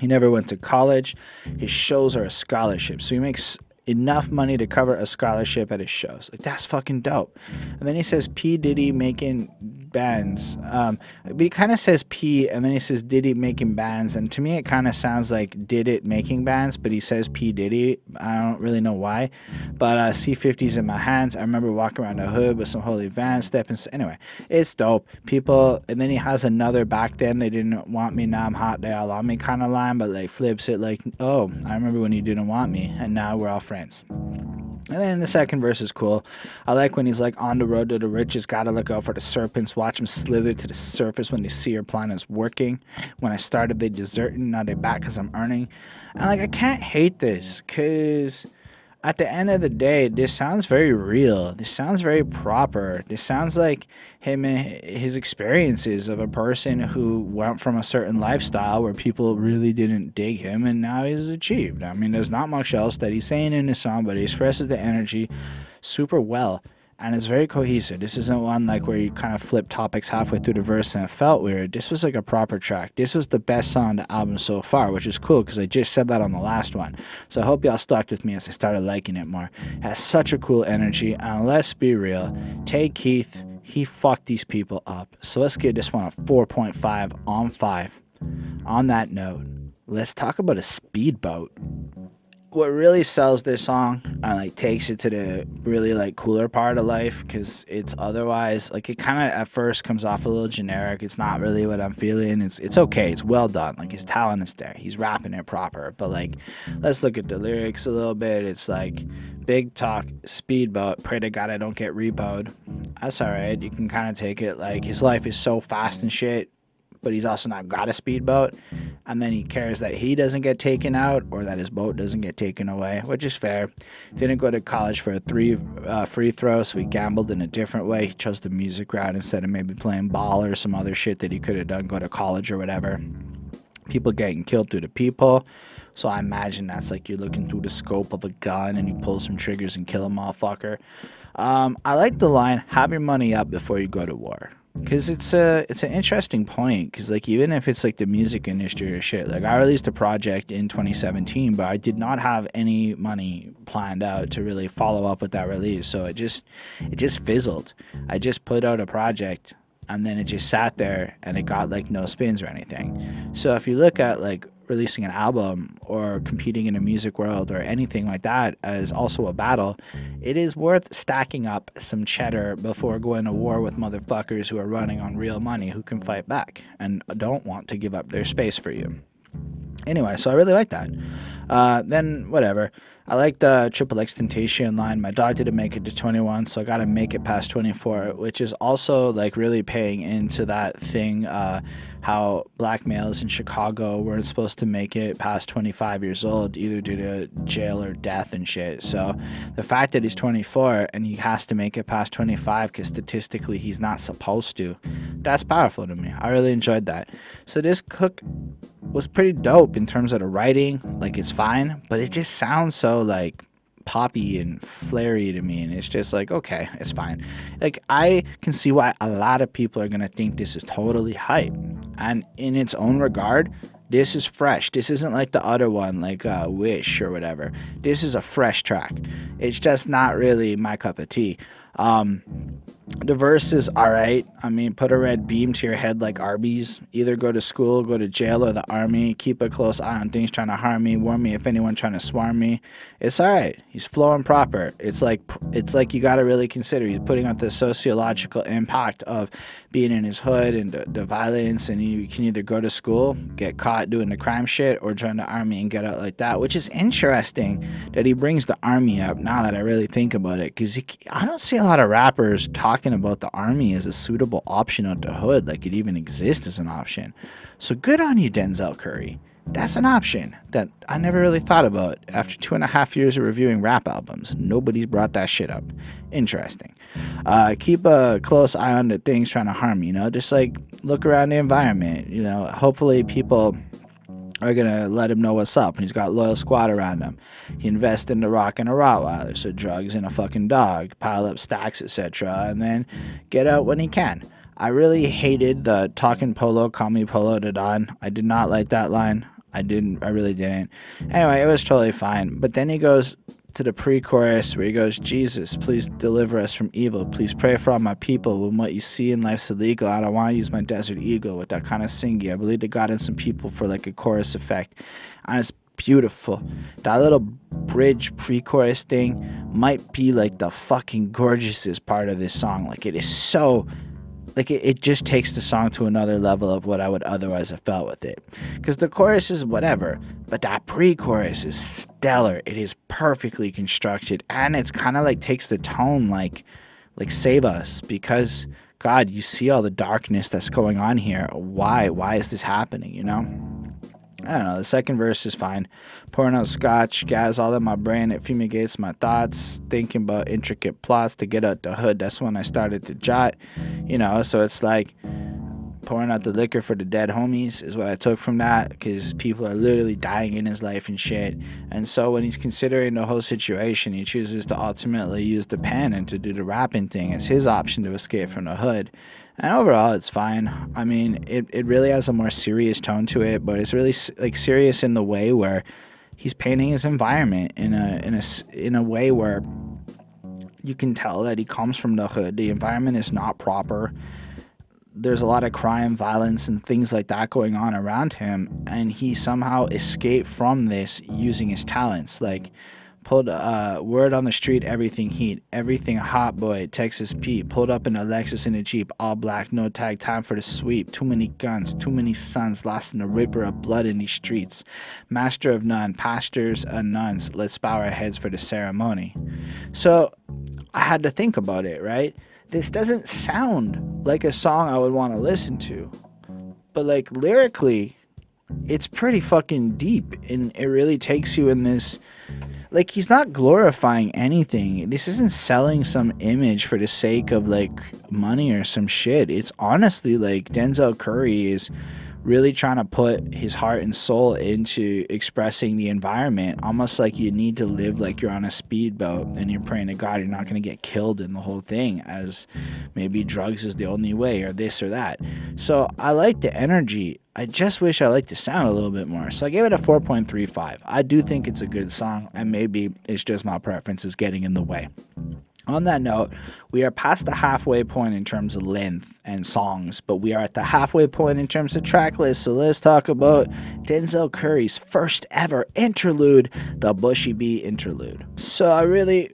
[SPEAKER 1] He never went to college. His shows are a scholarship, so he makes enough money to cover a scholarship at his shows. Like that's fucking dope. And then he says P Diddy making bands. Um, but he kind of says P and then he says Diddy making bands. And to me, it kind of sounds like Did It making bands, but he says P Diddy. I don't really know why. But uh, C50's in my hands. I remember walking around the hood with some holy vans, stepping. Anyway, it's dope. People, and then he has another back then they didn't want me, now I'm hot, they all on me kind of line, but like flips it like, oh, I remember when you didn't want me, and now we're all friends. And then the second verse is cool. I like when he's like on the road to the riches, gotta look out for the serpents, watch them slither to the surface when they see your plan is working. When I started, they deserting, now they back because I'm earning. And like, I can't hate this because at the end of the day, this sounds very real. This sounds very proper. This sounds like him and his experiences of a person who went from a certain lifestyle where people really didn't dig him and now he's achieved. I mean, there's not much else that he's saying in his song, but he expresses the energy super well and it's very cohesive. This isn't one like where you kind of flip topics halfway through the verse and it felt weird. This was like a proper track. This was the best song on the album so far, which is cool because I just said that on the last one. So I hope y'all stuck with me as I started liking it more. It has such a cool energy, and let's be real, Tay Keith, he fucked these people up. So let's give this one a 4.5 on 5. On that note, let's talk about a speedboat what really sells this song and like takes it to the really like cooler part of life because it's otherwise like it kind of at first comes off a little generic. It's not really what i'm feeling. It's it's okay. It's well done. Like his talent is there. He's rapping it proper. But like let's look at the lyrics a little bit. It's like big talk speedboat pray to god i don't get repoed. That's all right. You can kind of take it. Like his life is so fast and shit but he's also not got a speedboat. And then he cares that he doesn't get taken out or that his boat doesn't get taken away, which is fair. Didn't go to college for a three uh, free throw, so he gambled in a different way. He chose the music route instead of maybe playing ball or some other shit that he could have done, go to college or whatever. People getting killed through the people. So I imagine that's like you're looking through the scope of a gun and you pull some triggers and kill a motherfucker. Um, I like the line, have your money up before you go to war because it's a it's an interesting point because like even if it's like the music industry or shit like i released a project in 2017 but i did not have any money planned out to really follow up with that release. So it just it just fizzled. I just put out a project and then it just sat there and it got like no spins or anything. So if you look at like releasing an album or competing in a music world or anything like that is also a battle, it is worth stacking up some cheddar before going to war with motherfuckers who are running on real money who can fight back and don't want to give up their space for you. Anyway, so I really like that. Uh, then whatever. I like the triple XXXTentacion line. My dog didn't make it to 21, so I got to make it past 24, which is also like really paying into that thing. Uh, how black males in Chicago weren't supposed to make it past 25 years old, either due to jail or death and shit. So the fact that he's 24 and he has to make it past 25 because statistically he's not supposed to, that's powerful to me. I really enjoyed that. So this cook was pretty dope in terms of the writing. Like it's fine, but it just sounds so like poppy and flary to me and it's just like okay it's fine. Like i can see why a lot of people are going to think this is totally hype and in its own regard this is fresh. This isn't like the other one like uh, wish or whatever. This is a fresh track. It's just not really my cup of tea. Um, the verse is all right. I mean, put a red beam to your head like Arby's. Either go to school, go to jail, or the army. Keep a close eye on things trying to harm me. Warn me if anyone trying to swarm me. It's all right. He's flowing proper. It's like it's like you got to really consider. He's putting out the sociological impact of being in his hood and the, the violence. And you can either go to school, get caught doing the crime shit, or join the army and get out like that. Which is interesting that he brings the army up. Now that I really think about it, because I don't see a lot of rappers talking about the army as a suitable option out the hood, like it even exists as an option. So good on you, Denzel Curry. That's an option that I never really thought about after two and a half years of reviewing rap albums. Nobody's brought that shit up. Interesting. Uh, keep a close eye on the things trying to harm you, know, just like look around the environment. You know, hopefully people are gonna let him know what's up. And he's got loyal squad around him. He invests in the rock and a Rottweiler, so drugs and a fucking dog, pile up stacks, etc., and then get out when he can. I really hated the talking polo, call me polo to Don. I did not like that line. I didn't. I really didn't. Anyway, it was totally fine. But then he goes to the pre-chorus where he goes, "Jesus, please deliver us from evil. Please pray for all my people. When what you see in life's illegal, I don't want to use my Desert Eagle with that kind of singing. I believe to God and some people for like a chorus effect, and it's beautiful. That little bridge pre-chorus thing might be like the fucking gorgeousest part of this song. Like it is so like it, it just takes the song to another level of what I would otherwise have felt with it. Because the chorus is whatever, but that pre-chorus is stellar. It is perfectly constructed, and it's kind of like takes the tone like like save us because God, you see all the darkness that's going on here. Why? Why is this happening? You know. I don't know. The second verse is fine. Pouring out scotch, gas all in my brain. It fumigates my thoughts. Thinking about intricate plots to get out the hood. That's when I started to jot. You know, so it's like pouring out the liquor for the dead homies is what I took from that because people are literally dying in his life and shit. And so when he's considering the whole situation, he chooses to ultimately use the pen and to do the rapping thing as his option to escape from the hood. And overall, it's fine. I mean, it, it really has a more serious tone to it, but it's really like serious in the way where he's painting his environment in a in a in a way where you can tell that he comes from the hood. The environment is not proper. There's a lot of crime, violence, and things like that going on around him, and he somehow escaped from this using his talents. Like Pulled uh, word on the street, everything heat, everything hot boy, Texas Pete. Pulled up in a Lexus in a Jeep, all black, no tag, time for the sweep. Too many guns, too many sons, lost in the river of blood in these streets. Master of none, pastors and nuns, let's bow our heads for the ceremony. So I had to think about it, right? This doesn't sound like a song I would want to listen to. But like lyrically, it's pretty fucking deep and it really takes you in this like he's not glorifying anything. This isn't selling some image for the sake of like money or some shit. It's honestly like Denzel Curry is really trying to put his heart and soul into expressing the environment, almost like you need to live like you're on a speedboat and you're praying to God you're not going to get killed in the whole thing, as maybe drugs is the only way, or this or that. So I like the energy. I just wish I liked the sound a little bit more. So I gave it a 4.35. I do think it's a good song, and maybe it's just my preference is getting in the way. On that note, we are past the halfway point in terms of length and songs, but we are at the halfway point in terms of track list. So let's talk about Denzel Curry's first ever interlude, the Bushy Bee interlude. So I really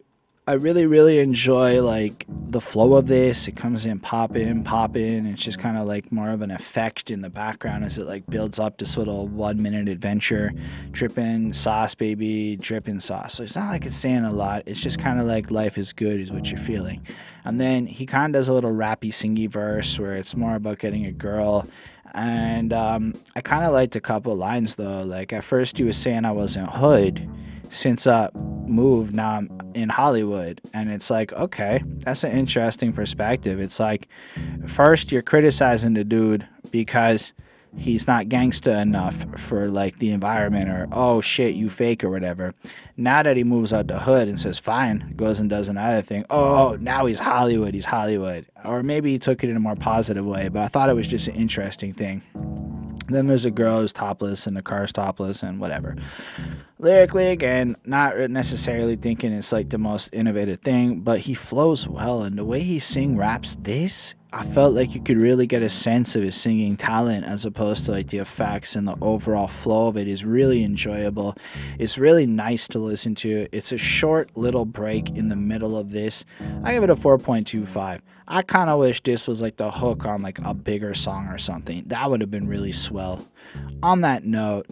[SPEAKER 1] I really, really enjoy like the flow of this. It comes in popping, popping. It's just kind of like more of an effect in the background as it like builds up this little one minute adventure. Dripping sauce, baby, dripping sauce. So it's not like it's saying a lot. It's just kind of like life is good is what you're feeling. And then he kind of does a little rappy, singy verse where it's more about getting a girl. And um, I kind of liked a couple lines though. Like at first he was saying I wasn't hood since I moved, now I'm in Hollywood. And it's like, okay, that's an interesting perspective. It's like, first, you're criticizing the dude because he's not gangsta enough for like the environment or oh shit you fake or whatever now that he moves out the hood and says fine goes and does another thing oh now he's hollywood he's hollywood or maybe he took it in a more positive way but i thought it was just an interesting thing then there's a girl who's topless and the car's topless and whatever. Lyrically, again, not necessarily thinking it's like the most innovative thing, but he flows well. And the way he sing raps this, I felt like you could really get a sense of his singing talent as opposed to like the effects and the overall flow of it is really enjoyable. It's really nice to listen to. It's a short little break in the middle of this. I give it a 4.25. I kind of wish this was like the hook on like a bigger song or something. That would have been really swell. On that note,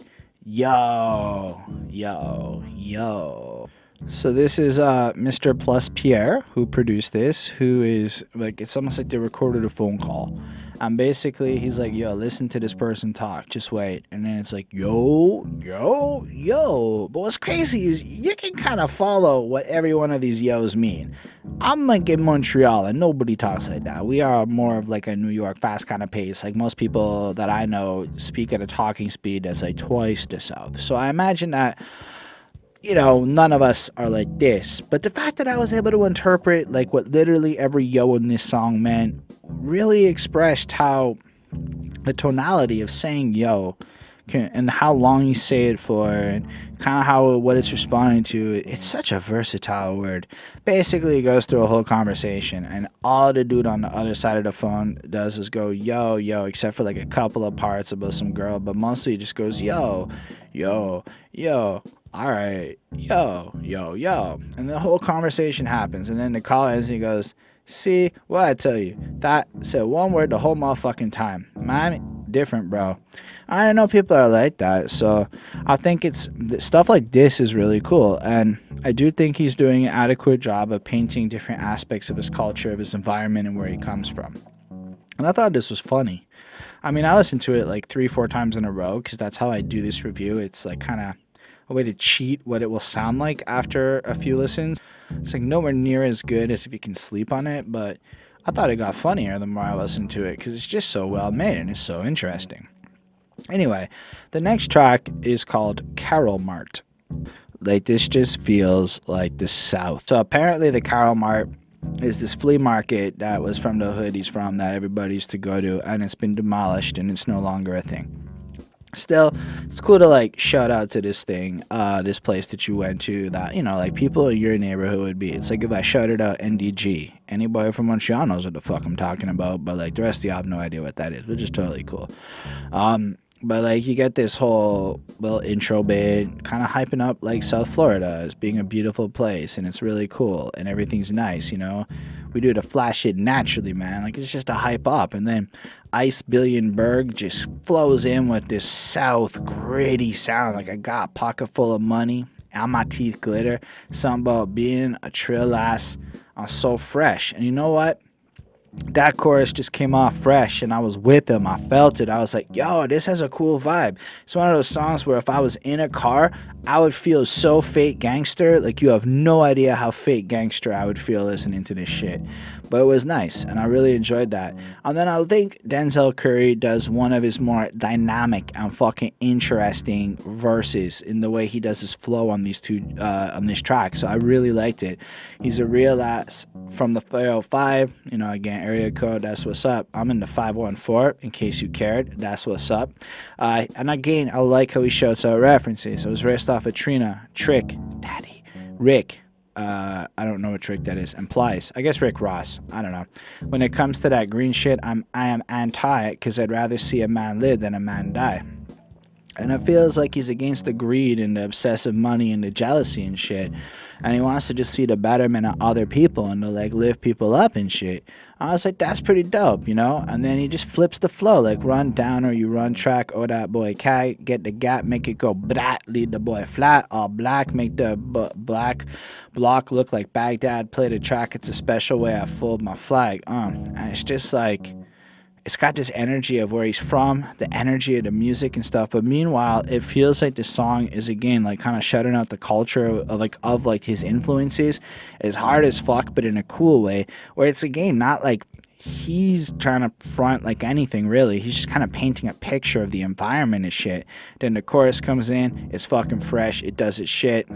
[SPEAKER 1] yo, yo, yo. So this is uh, Mr. Plus Pierre who produced this, who is like it's almost like they recorded a phone call. And basically he's like, yo, listen to this person talk, just wait. And then it's like, yo, yo, yo. But what's crazy is you can kind of follow what every one of these yos mean. I'm like in Montreal and nobody talks like that. We are more of like a New York fast kind of pace. Like most people that I know speak at a talking speed that's like twice the south. So I imagine that you know, none of us are like this. But the fact that I was able to interpret like what literally every yo in this song meant really expressed how the tonality of saying yo can, and how long you say it for and kind of how what it's responding to it's such a versatile word basically it goes through a whole conversation and all the dude on the other side of the phone does is go yo yo except for like a couple of parts about some girl but mostly it just goes yo yo yo all right yo yo yo and the whole conversation happens and then the call ends and he goes See what I tell you? That said one word the whole motherfucking time. Man, different, bro. I don't know people are like that, so I think it's stuff like this is really cool, and I do think he's doing an adequate job of painting different aspects of his culture, of his environment, and where he comes from. And I thought this was funny. I mean, I listened to it like three, four times in a row because that's how I do this review. It's like kind of a way to cheat what it will sound like after a few listens. It's like nowhere near as good as if you can sleep on it, but I thought it got funnier the more I listened to it because it's just so well made and it's so interesting. Anyway, the next track is called Carol Mart. Like this just feels like the South. So apparently the Carol Mart is this flea market that was from the hood he's from that everybody used to go to and it's been demolished and it's no longer a thing still it's cool to like shout out to this thing uh this place that you went to that you know like people in your neighborhood would be it's like if i shouted out ndg anybody from montreal knows what the fuck i'm talking about but like the rest of y'all have no idea what that is which is totally cool. Um but like you get this whole little intro bit kind of hyping up like south florida as being a beautiful place and it's really cool and everything's nice you know? We do to flash it naturally man like it's just a hype up and then Ice Billion Berg just flows in with this south gritty sound like I got a pocket full of money and my teeth glitter. Something about being a trill ass. I'm so fresh. And you know what? that chorus just came off fresh and I was with him. I felt it. I was like, yo, this has a cool vibe. It's one of those songs where if I was in a car, I would feel so fake gangster. Like you have no idea how fake gangster I would feel listening to this shit. But it was nice and I really enjoyed that. And then I think Denzel Curry does one of his more dynamic and fucking interesting verses in the way he does his flow on these two uh, on this track. So I really liked it. He's a real ass from the 505, you know, again area code. That's what's up. I'm in the 514 in case you cared. That's what's up. Uh, and again, I like how he shouts out references. It was raced off of Trina, Trick, Daddy, Rick, uh, I don't know trick that is. Implies. I guess Rick Ross. I don't know. When it comes to that green shit, I'm I am anti it because I'd rather see a man live than a man die. And it feels like he's against the greed and the obsessive money and the jealousy and shit. And he wants to just see the betterment of other people and to like lift people up and shit. I was like, that's pretty dope, you know? And then he just flips the flow, like run down or you run track, oh that boy cat, get the gap, make it go brat, lead the boy flat, all black, make the b- black block look like Baghdad, play the track, it's a special way I fold my flag. Um, and it's just like it's got this energy of where he's from, the energy of the music and stuff. But meanwhile, it feels like the song is again like kind of shutting out the culture of, of, like of like his influences. It's hard as fuck, but in a cool way. Where it's again not like he's trying to front like anything really. He's just kind of painting a picture of the environment and shit. Then the chorus comes in, it's fucking fresh, it does its shit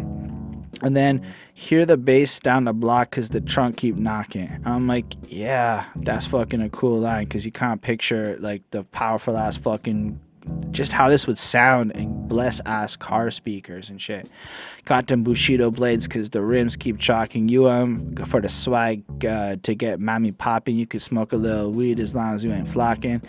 [SPEAKER 1] and then hear the bass down the block because the trunk keep knocking. I'm like, yeah, that's fucking a cool line because you can't picture like the powerful ass fucking just how this would sound and bless ass car speakers and shit. Got them Bushido blades because the rims keep chalking you um for the swag uh, to get mommy popping. You could smoke a little weed as long as you ain't flocking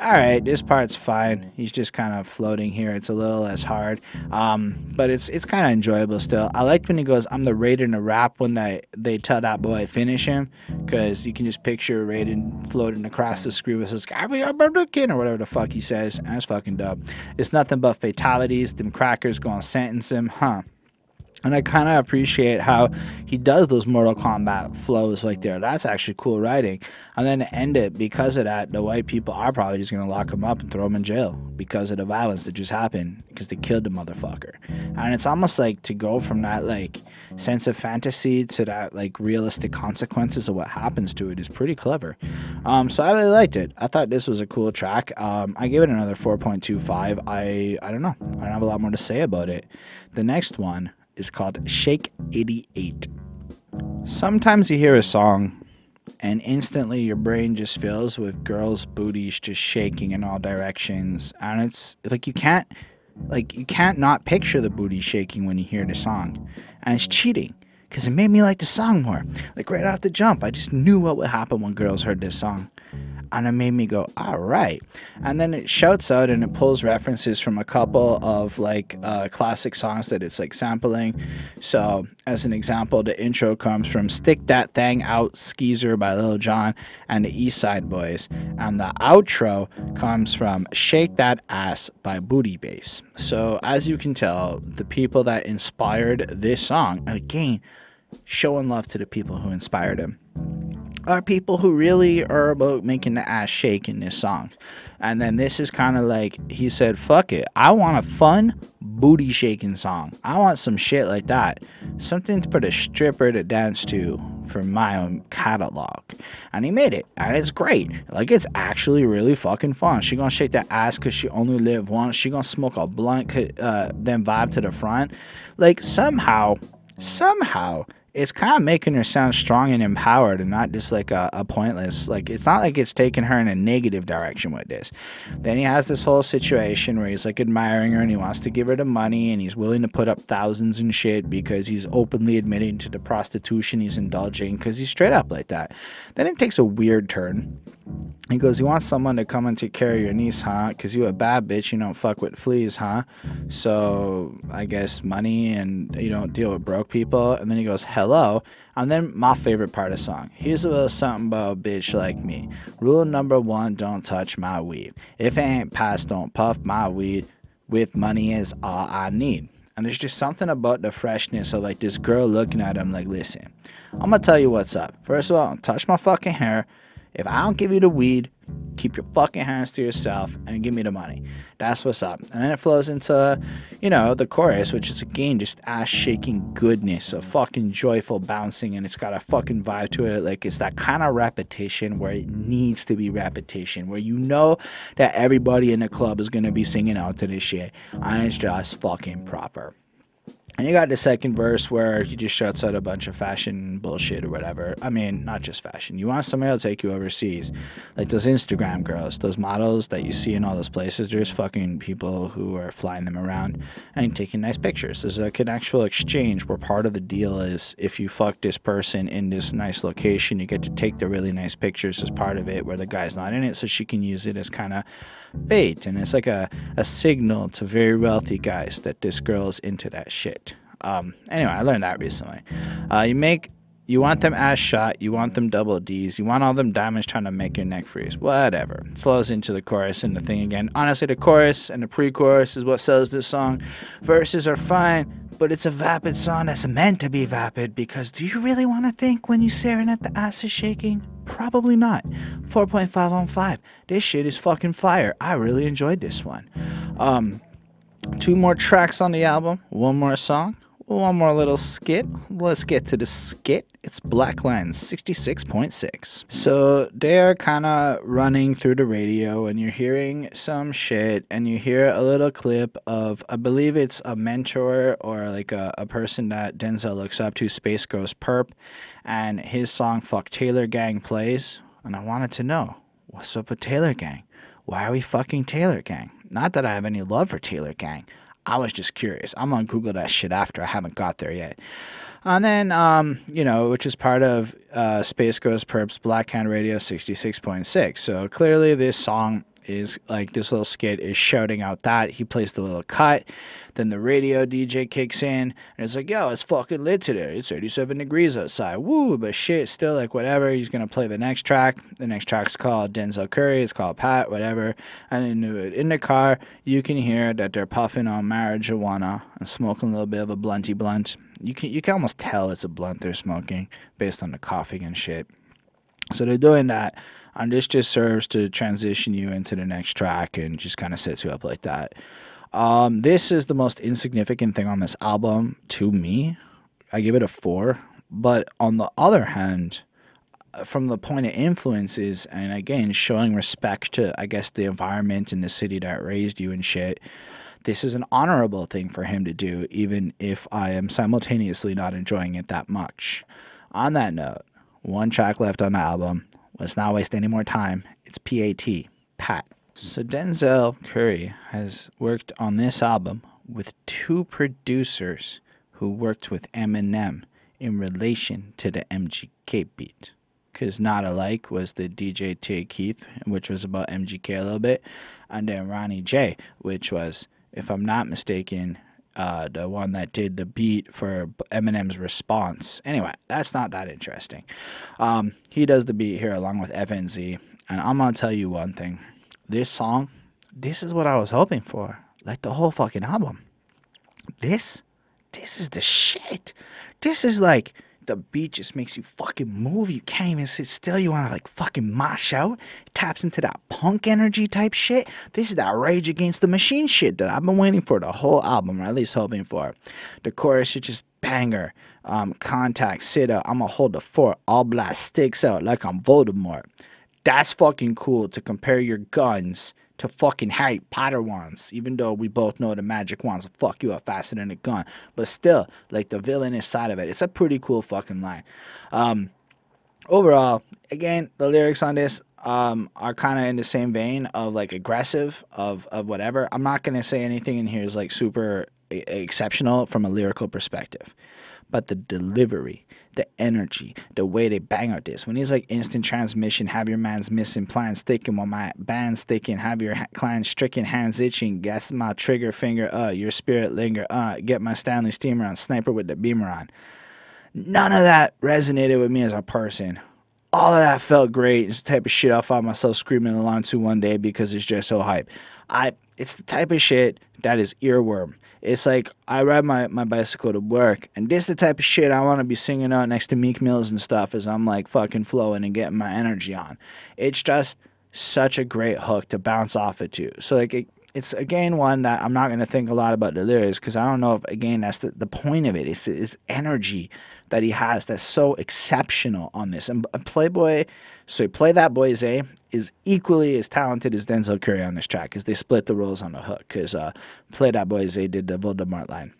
[SPEAKER 1] all right, this part's fine. He's just kind of floating here. It's a little less hard, um, but it's it's kind of enjoyable still. I like when he goes, "I'm the Raiden to rap" when they they tell that boy finish him, because you can just picture Raiden floating across the screen with his "I or whatever the fuck he says. And that's fucking dope. It's nothing but fatalities. Them crackers gonna sentence him, huh? And I kind of appreciate how he does those Mortal Kombat flows like there. That's actually cool writing. And then to end it, because of that, the white people are probably just going to lock him up and throw him in jail because of the violence that just happened because they killed the motherfucker. And it's almost like to go from that like sense of fantasy to that like realistic consequences of what happens to it is pretty clever. Um, so I really liked it. I thought this was a cool track. Um, I gave it another 4.25. I I don't know. I don't have a lot more to say about it. The next one is called Shake 88. Sometimes you hear a song and instantly your brain just fills with girls' booties just shaking in all directions. And it's like you can't like you can't not picture the booty shaking when you hear the song. And it's cheating because it made me like the song more. Like right off the jump, I just knew what would happen when girls heard this song and it made me go, all right. And then it shouts out and it pulls references from a couple of like uh, classic songs that it's like sampling. So, as an example, the intro comes from Stick That Thing Out Skeezer by Lil Jon and the East Side Boyz. And the outro comes from Shake That Ass by Booty Bass. So, as you can tell, the people that inspired this song, and again, showing love to the people who inspired him are people who really are about making the ass shake in this song. And then this is kind of like he said, fuck it. I want a fun booty shaking song. I want some shit like that. Something for the stripper to dance to for my own catalog. And he made it. And it's great. Like it's actually really fucking fun. She gonna shake that ass cause she only live once. She gonna smoke a blunt, uh, then vibe to the front. Like somehow, somehow it's kind of making her sound strong and empowered and not just like a, a, pointless like it's not like it's taking her in a negative direction with this. Then he has this whole situation where he's like admiring her and he wants to give her the money and he's willing to put up thousands and shit because he's openly admitting to the prostitution he's indulging because he's straight up like that. Then it takes a weird turn he goes, You want someone to come and take care of your niece, huh? Because you a bad bitch, you don't fuck with fleas, huh? So I guess money and you don't deal with broke people. And then he goes, Hello. And then my favorite part of the song. Here's a little something about a bitch like me. Rule number one don't touch my weed. If it ain't passed, don't puff my weed. With money is all I need. And there's just something about the freshness of like this girl looking at him like, listen, I'm gonna tell you what's up. First of all, touch my fucking hair. If I don't give you the weed, keep your fucking hands to yourself and give me the money. That's what's up. And then it flows into, you know, the chorus, which is again just ass shaking goodness, a fucking joyful bouncing, and it's got a fucking vibe to it. Like it's that kind of repetition where it needs to be repetition, where you know that everybody in the club is gonna be singing out to this shit, and it's just fucking proper. And you got the second verse where he just shouts out a bunch of fashion bullshit or whatever. I mean, not just fashion. You want somebody to take you overseas. Like those Instagram girls, those models that you see in all those places, there's fucking people who are flying them around and taking nice pictures. There's like an actual exchange where part of the deal is if you fuck this person in this nice location, you get to take the really nice pictures as part of it where the guy's not in it so she can use it as kind of bait. And it's like a, a signal to very wealthy guys that this girl is into that shit. Um, anyway, I learned that recently. Uh, you make you want them ass shot, you want them double D's, you want all them diamonds trying to make your neck freeze. Whatever. Flows into the chorus and the thing again. Honestly, the chorus and the pre chorus is what sells this song. Verses are fine, but it's a vapid song that's meant to be vapid because do you really want to think when you're staring at the ass is shaking? Probably not. 4.5 on 5. This shit is fucking fire. I really enjoyed this one. Um, two more tracks on the album, one more song. One more little skit. Let's get to the skit. It's Blackland 66.6. So they are kind of running through the radio, and you're hearing some shit, and you hear a little clip of, I believe it's a mentor or like a, a person that Denzel looks up to, SpaceGhostPurrp, and his song Fuck Taylor Gang plays. And I wanted to know what's up with Taylor Gang? Why are we fucking Taylor Gang? Not that I have any love for Taylor Gang. I was just curious. I'm gonna Google that shit after. I haven't got there yet. And then, um, you know, which is part of uh, SpaceGhostPurrp's Black Hand Radio 66.6. So clearly, this song is like this little skit is shouting out that. He plays the little cut. Then the radio dj kicks in and it's like yo it's fucking lit today. It's 87 degrees outside. Woo but shit still like whatever. He's gonna play the next track. The next track's called denzel curry. It's called pat whatever. And in the, in the car. You can hear that they're puffing on marijuana and smoking a little bit of a blunty blunt. You can you can almost tell it's a blunt they're smoking based on the coughing and shit. So they're doing that and this just serves to transition you into the next track and just kind of sets you up like that. Um, this is the most insignificant thing on this album to me. I give it a four. But on the other hand, from the point of influences and again showing respect to I guess the environment and the city that raised you and shit, this is an honorable thing for him to do, even if I am simultaneously not enjoying it that much. On that note, one track left on the album. Let's not waste any more time. It's PAT, Pat. So Denzel Curry has worked on this album with two producers who worked with Eminem in relation to the MGK beat. Because Not Alike was the DJ Tay Keith, which was about MGK a little bit, and then Ronny J, which was, if I'm not mistaken, uh, the one that did the beat for Eminem's response. Anyway, that's not that interesting. Um, he does the beat here along with FNZ, and I'm gonna tell you one thing: this song, this is what I was hoping for, like the whole fucking album. This, this is the shit. This is like the beat just makes you fucking move. You can't even sit still. You want to like fucking mosh out. It taps into that punk energy type shit. This is that Rage Against the Machine shit that I've been waiting for the whole album, or at least hoping for. The chorus is just banger. Um, contact, sit up. I'ma hold the fort. All blast sticks out like I'm Voldemort. That's fucking cool to compare your guns to fucking Harry Potter wands, even though we both know the magic wands fuck you up faster than a gun. But still, like the villainous side of it, it's a pretty cool fucking line. Um, overall, again, the lyrics on this um, are kind of in the same vein of like aggressive, of, of whatever. I'm not to say anything in here is like super exceptional from a lyrical perspective, but the delivery the energy, the way they bang out this. When it's like instant transmission, have your man's missing plans sticking while my band's sticking, have your ha- stricken, hands itching, guess my trigger finger, uh, your spirit linger, uh, get my Stanley steamer on, sniper with the beamer on. None of that resonated with me as a person. All of that felt great. It's the type of shit I found myself screaming along to one day because it's just so hype. I it's the type of shit that is earworm. It's like I ride my, my bicycle to work, and this is the type of shit I want to be singing out next to Meek Mills and stuff as I'm like fucking flowing and getting my energy on. It's just such a great hook to bounce off it to. So like it, it's again one that I'm not gonna think a lot about the lyrics because I don't know if again that's the, the point of it. It's his energy that he has that's so exceptional on this. And Playboy, so Play That Zay is equally as talented as Denzel Curry on this track because they split the roles on the hook because uh, Play That Zay did the Voldemort line.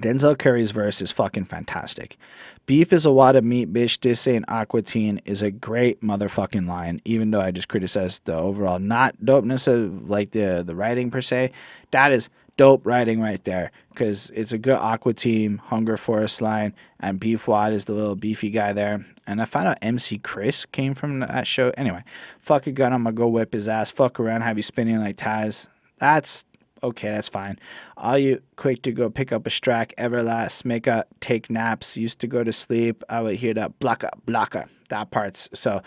[SPEAKER 1] Denzel Curry's verse is fucking fantastic. Beef is a wad of meat, bitch. This ain't Aqua Teen is a great motherfucking line. Even though I just criticized the overall not dopeness of like the the writing per se, that is dope writing right there because it's a good Aqua Teen, Hunger Force line, and Beef Wad is the little beefy guy there. And I found out MC Chris came from that show. Anyway, fuck a gun, I'm gonna go whip his ass. Fuck around, have you spinning like Taz. That's okay, that's fine. All you quick to go pick up a strack, everlast, make a take naps, used to go to sleep? I would hear that blocka, blocka, that part's so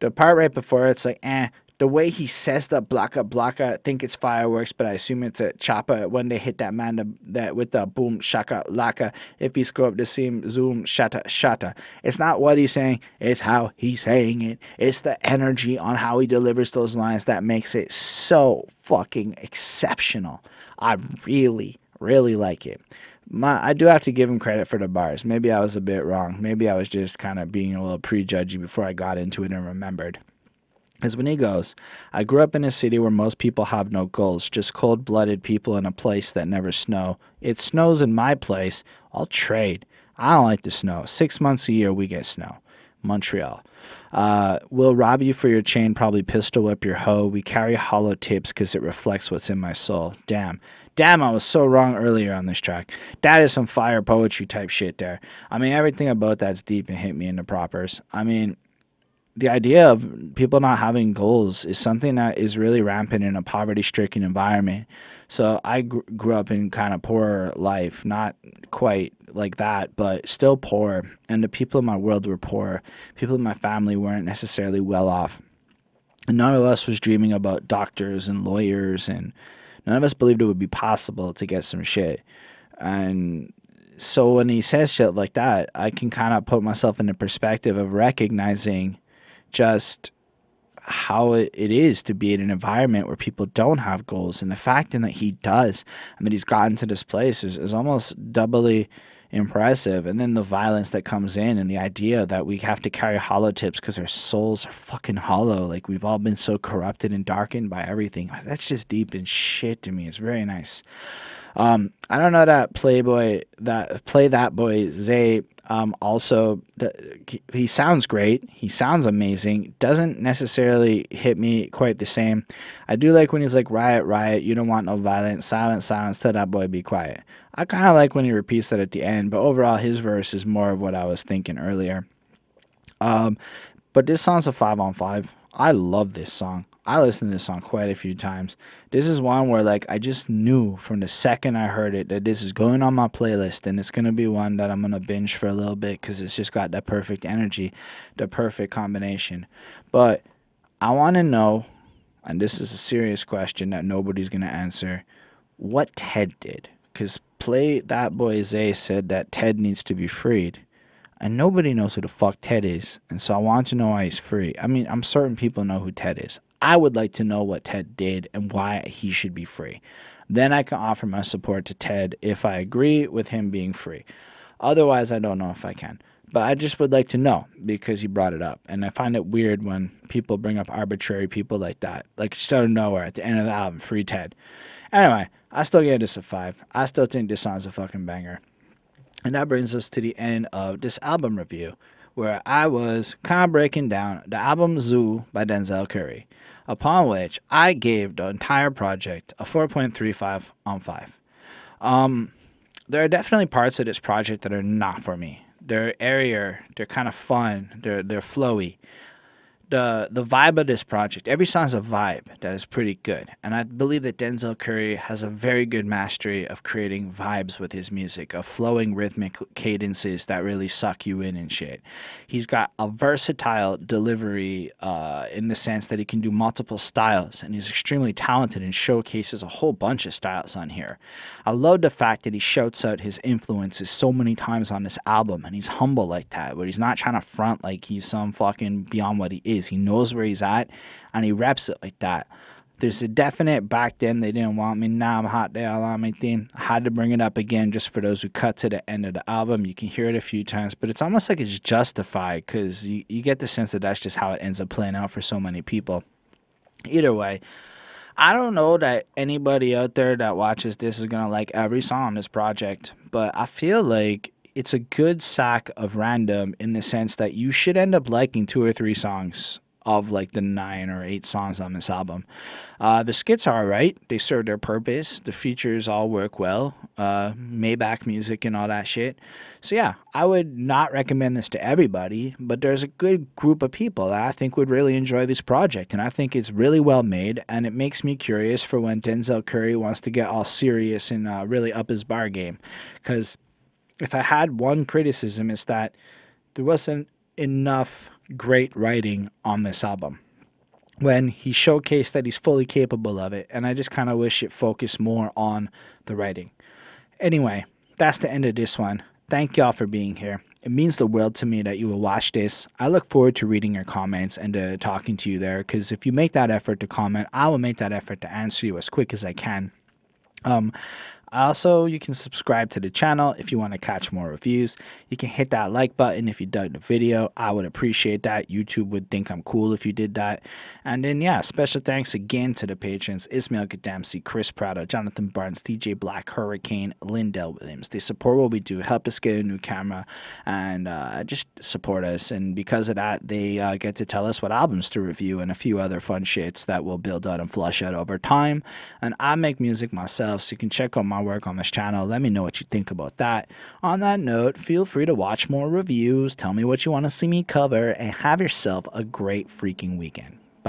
[SPEAKER 1] the part right before it's like, eh, the way he says the blocka blocka, I think it's fireworks, but I assume it's a chopper when they hit that man that with the boom shaka laka. If he scope the same zoom shatta shatta. It's not what he's saying, it's how he's saying it. It's the energy on how he delivers those lines that makes it so fucking exceptional. I really, really like it. My, I do have to give him credit for the bars. Maybe I was a bit wrong. Maybe I was just kind of being a little prejudgy before I got into it and remembered is when he goes, I grew up in a city where most people have no goals, just cold blooded people in a place that never snow. It snows in my place. I'll trade. I don't like the snow. Six months a year we get snow. Montreal. Uh, we'll rob you for your chain, probably pistol whip your hoe. We carry hollow tips because it reflects what's in my soul. Damn. Damn, I was so wrong earlier on this track. That is some fire poetry type shit there. I mean, everything about that's deep and hit me in the propers. I mean, the idea of people not having goals is something that is really rampant in a poverty stricken environment. So I gr- grew up in kind of poor life, not quite like that, but still poor. And the people in my world were poor. People in my family weren't necessarily well off. None of us was dreaming about doctors and lawyers, and none of us believed it would be possible to get some shit. And so when he says shit like that, I can kind of put myself in the perspective of recognizing just how it is to be in an environment where people don't have goals. And the fact in that he does and that he's gotten to this place is, is almost doubly impressive. And then the violence that comes in and the idea that we have to carry hollow tips because our souls are fucking hollow. Like we've all been so corrupted and darkened by everything. That's just deep and shit to me. It's very nice. Um, I don't know that Playboy that PlayThatBoiZay um, also, the, he sounds great. He sounds amazing. Doesn't necessarily hit me quite the same. I do like when he's like, riot, riot, you don't want no violence, silence, silence, tell that boy be quiet. I kind of like when he repeats that at the end, but overall, his verse is more of what I was thinking earlier. Um, but this song's a five on five. I love this song. I listened to this song quite a few times. This is one where like I just knew from the second I heard it that this is going on my playlist and it's gonna be one that I'm gonna binge for a little bit because it's just got that perfect energy, the perfect combination. But I want to know, and this is a serious question that nobody's gonna answer, what Ted did. Because PlayThatBoiZay said that Ted needs to be freed and nobody knows who the fuck Ted is. And so I want to know why he's free. I mean, I'm certain people know who Ted is. I would like to know what Ted did and why he should be free. Then I can offer my support to Ted if I agree with him being free. Otherwise, I don't know if I can. But I just would like to know because he brought it up. And I find it weird when people bring up arbitrary people like that. Like just out of nowhere at the end of the album, Free Ted. Anyway, I still give this a five. I still think this song's a fucking banger. And that brings us to the end of this album review, where I was kind of breaking down the album ZUU by Denzel Curry upon which I gave the entire project a 4.35 on 5. Um, there are definitely parts of this project that are not for me. They're airier, they're kind of fun, they're, they're flowy the the vibe of this project. Every song's a vibe that is pretty good, and I believe that Denzel Curry has a very good mastery of creating vibes with his music, of flowing rhythmic cadences that really suck you in and shit. He's got a versatile delivery uh, in the sense that he can do multiple styles, and he's extremely talented and showcases a whole bunch of styles on here. I love the fact that he shouts out his influences so many times on this album, and he's humble like that, where he's not trying to front like he's some fucking beyond what he is He knows where he's at and he reps it like that. There's a definite back then they didn't want me. Now I'm hot they all on me theme. I had to bring it up again just for those who cut to the end of the album. You can hear it a few times, but it's almost like it's justified because you, you get the sense that that's just how it ends up playing out for so many people. Either way,
[SPEAKER 2] I don't know that anybody out there that watches this is gonna like every song on this project, but I feel like it's a good sack of random in the sense that you should end up liking two or three songs of like the nine or eight songs on this album. Uh, the skits are right; They serve their purpose. The features all work well. Uh, Maybach music and all that shit. So yeah, I would not recommend this to everybody, but there's a good group of people that I think would really enjoy this project, and I think it's really well made, and it makes me curious for when Denzel Curry wants to get all serious and uh, really up his bar game, because if I had one criticism, is that there wasn't enough great writing on this album when he showcased that he's fully capable of it. And I just kind of wish it focused more on the writing. Anyway, that's the end of this one. Thank y'all for being here. It means the world to me that you will watch this. I look forward to reading your comments and to talking to you there because if you make that effort to comment, I will make that effort to answer you as quick as I can. Um, also, you can subscribe to the channel if you want to catch more reviews. You can hit that like button if you dug the video. I would appreciate that. YouTube would think I'm cool if you did that. And then, yeah, special thanks again to the patrons Ismail Gadamsi, Chris Prado, Jonathan Barnes, DJ Black, Hurricane, Lindell Williams. They support what we do, help us get a new camera, and uh, just support us. And because of that, they uh, get to tell us what albums to review and a few other fun shits that will build out and flush out over time. And I make music myself, so you can check out my work on this channel. Let me know what you think about that. On that note, feel free to watch more reviews, tell me what you want to see me cover, and have yourself a great freaking weekend.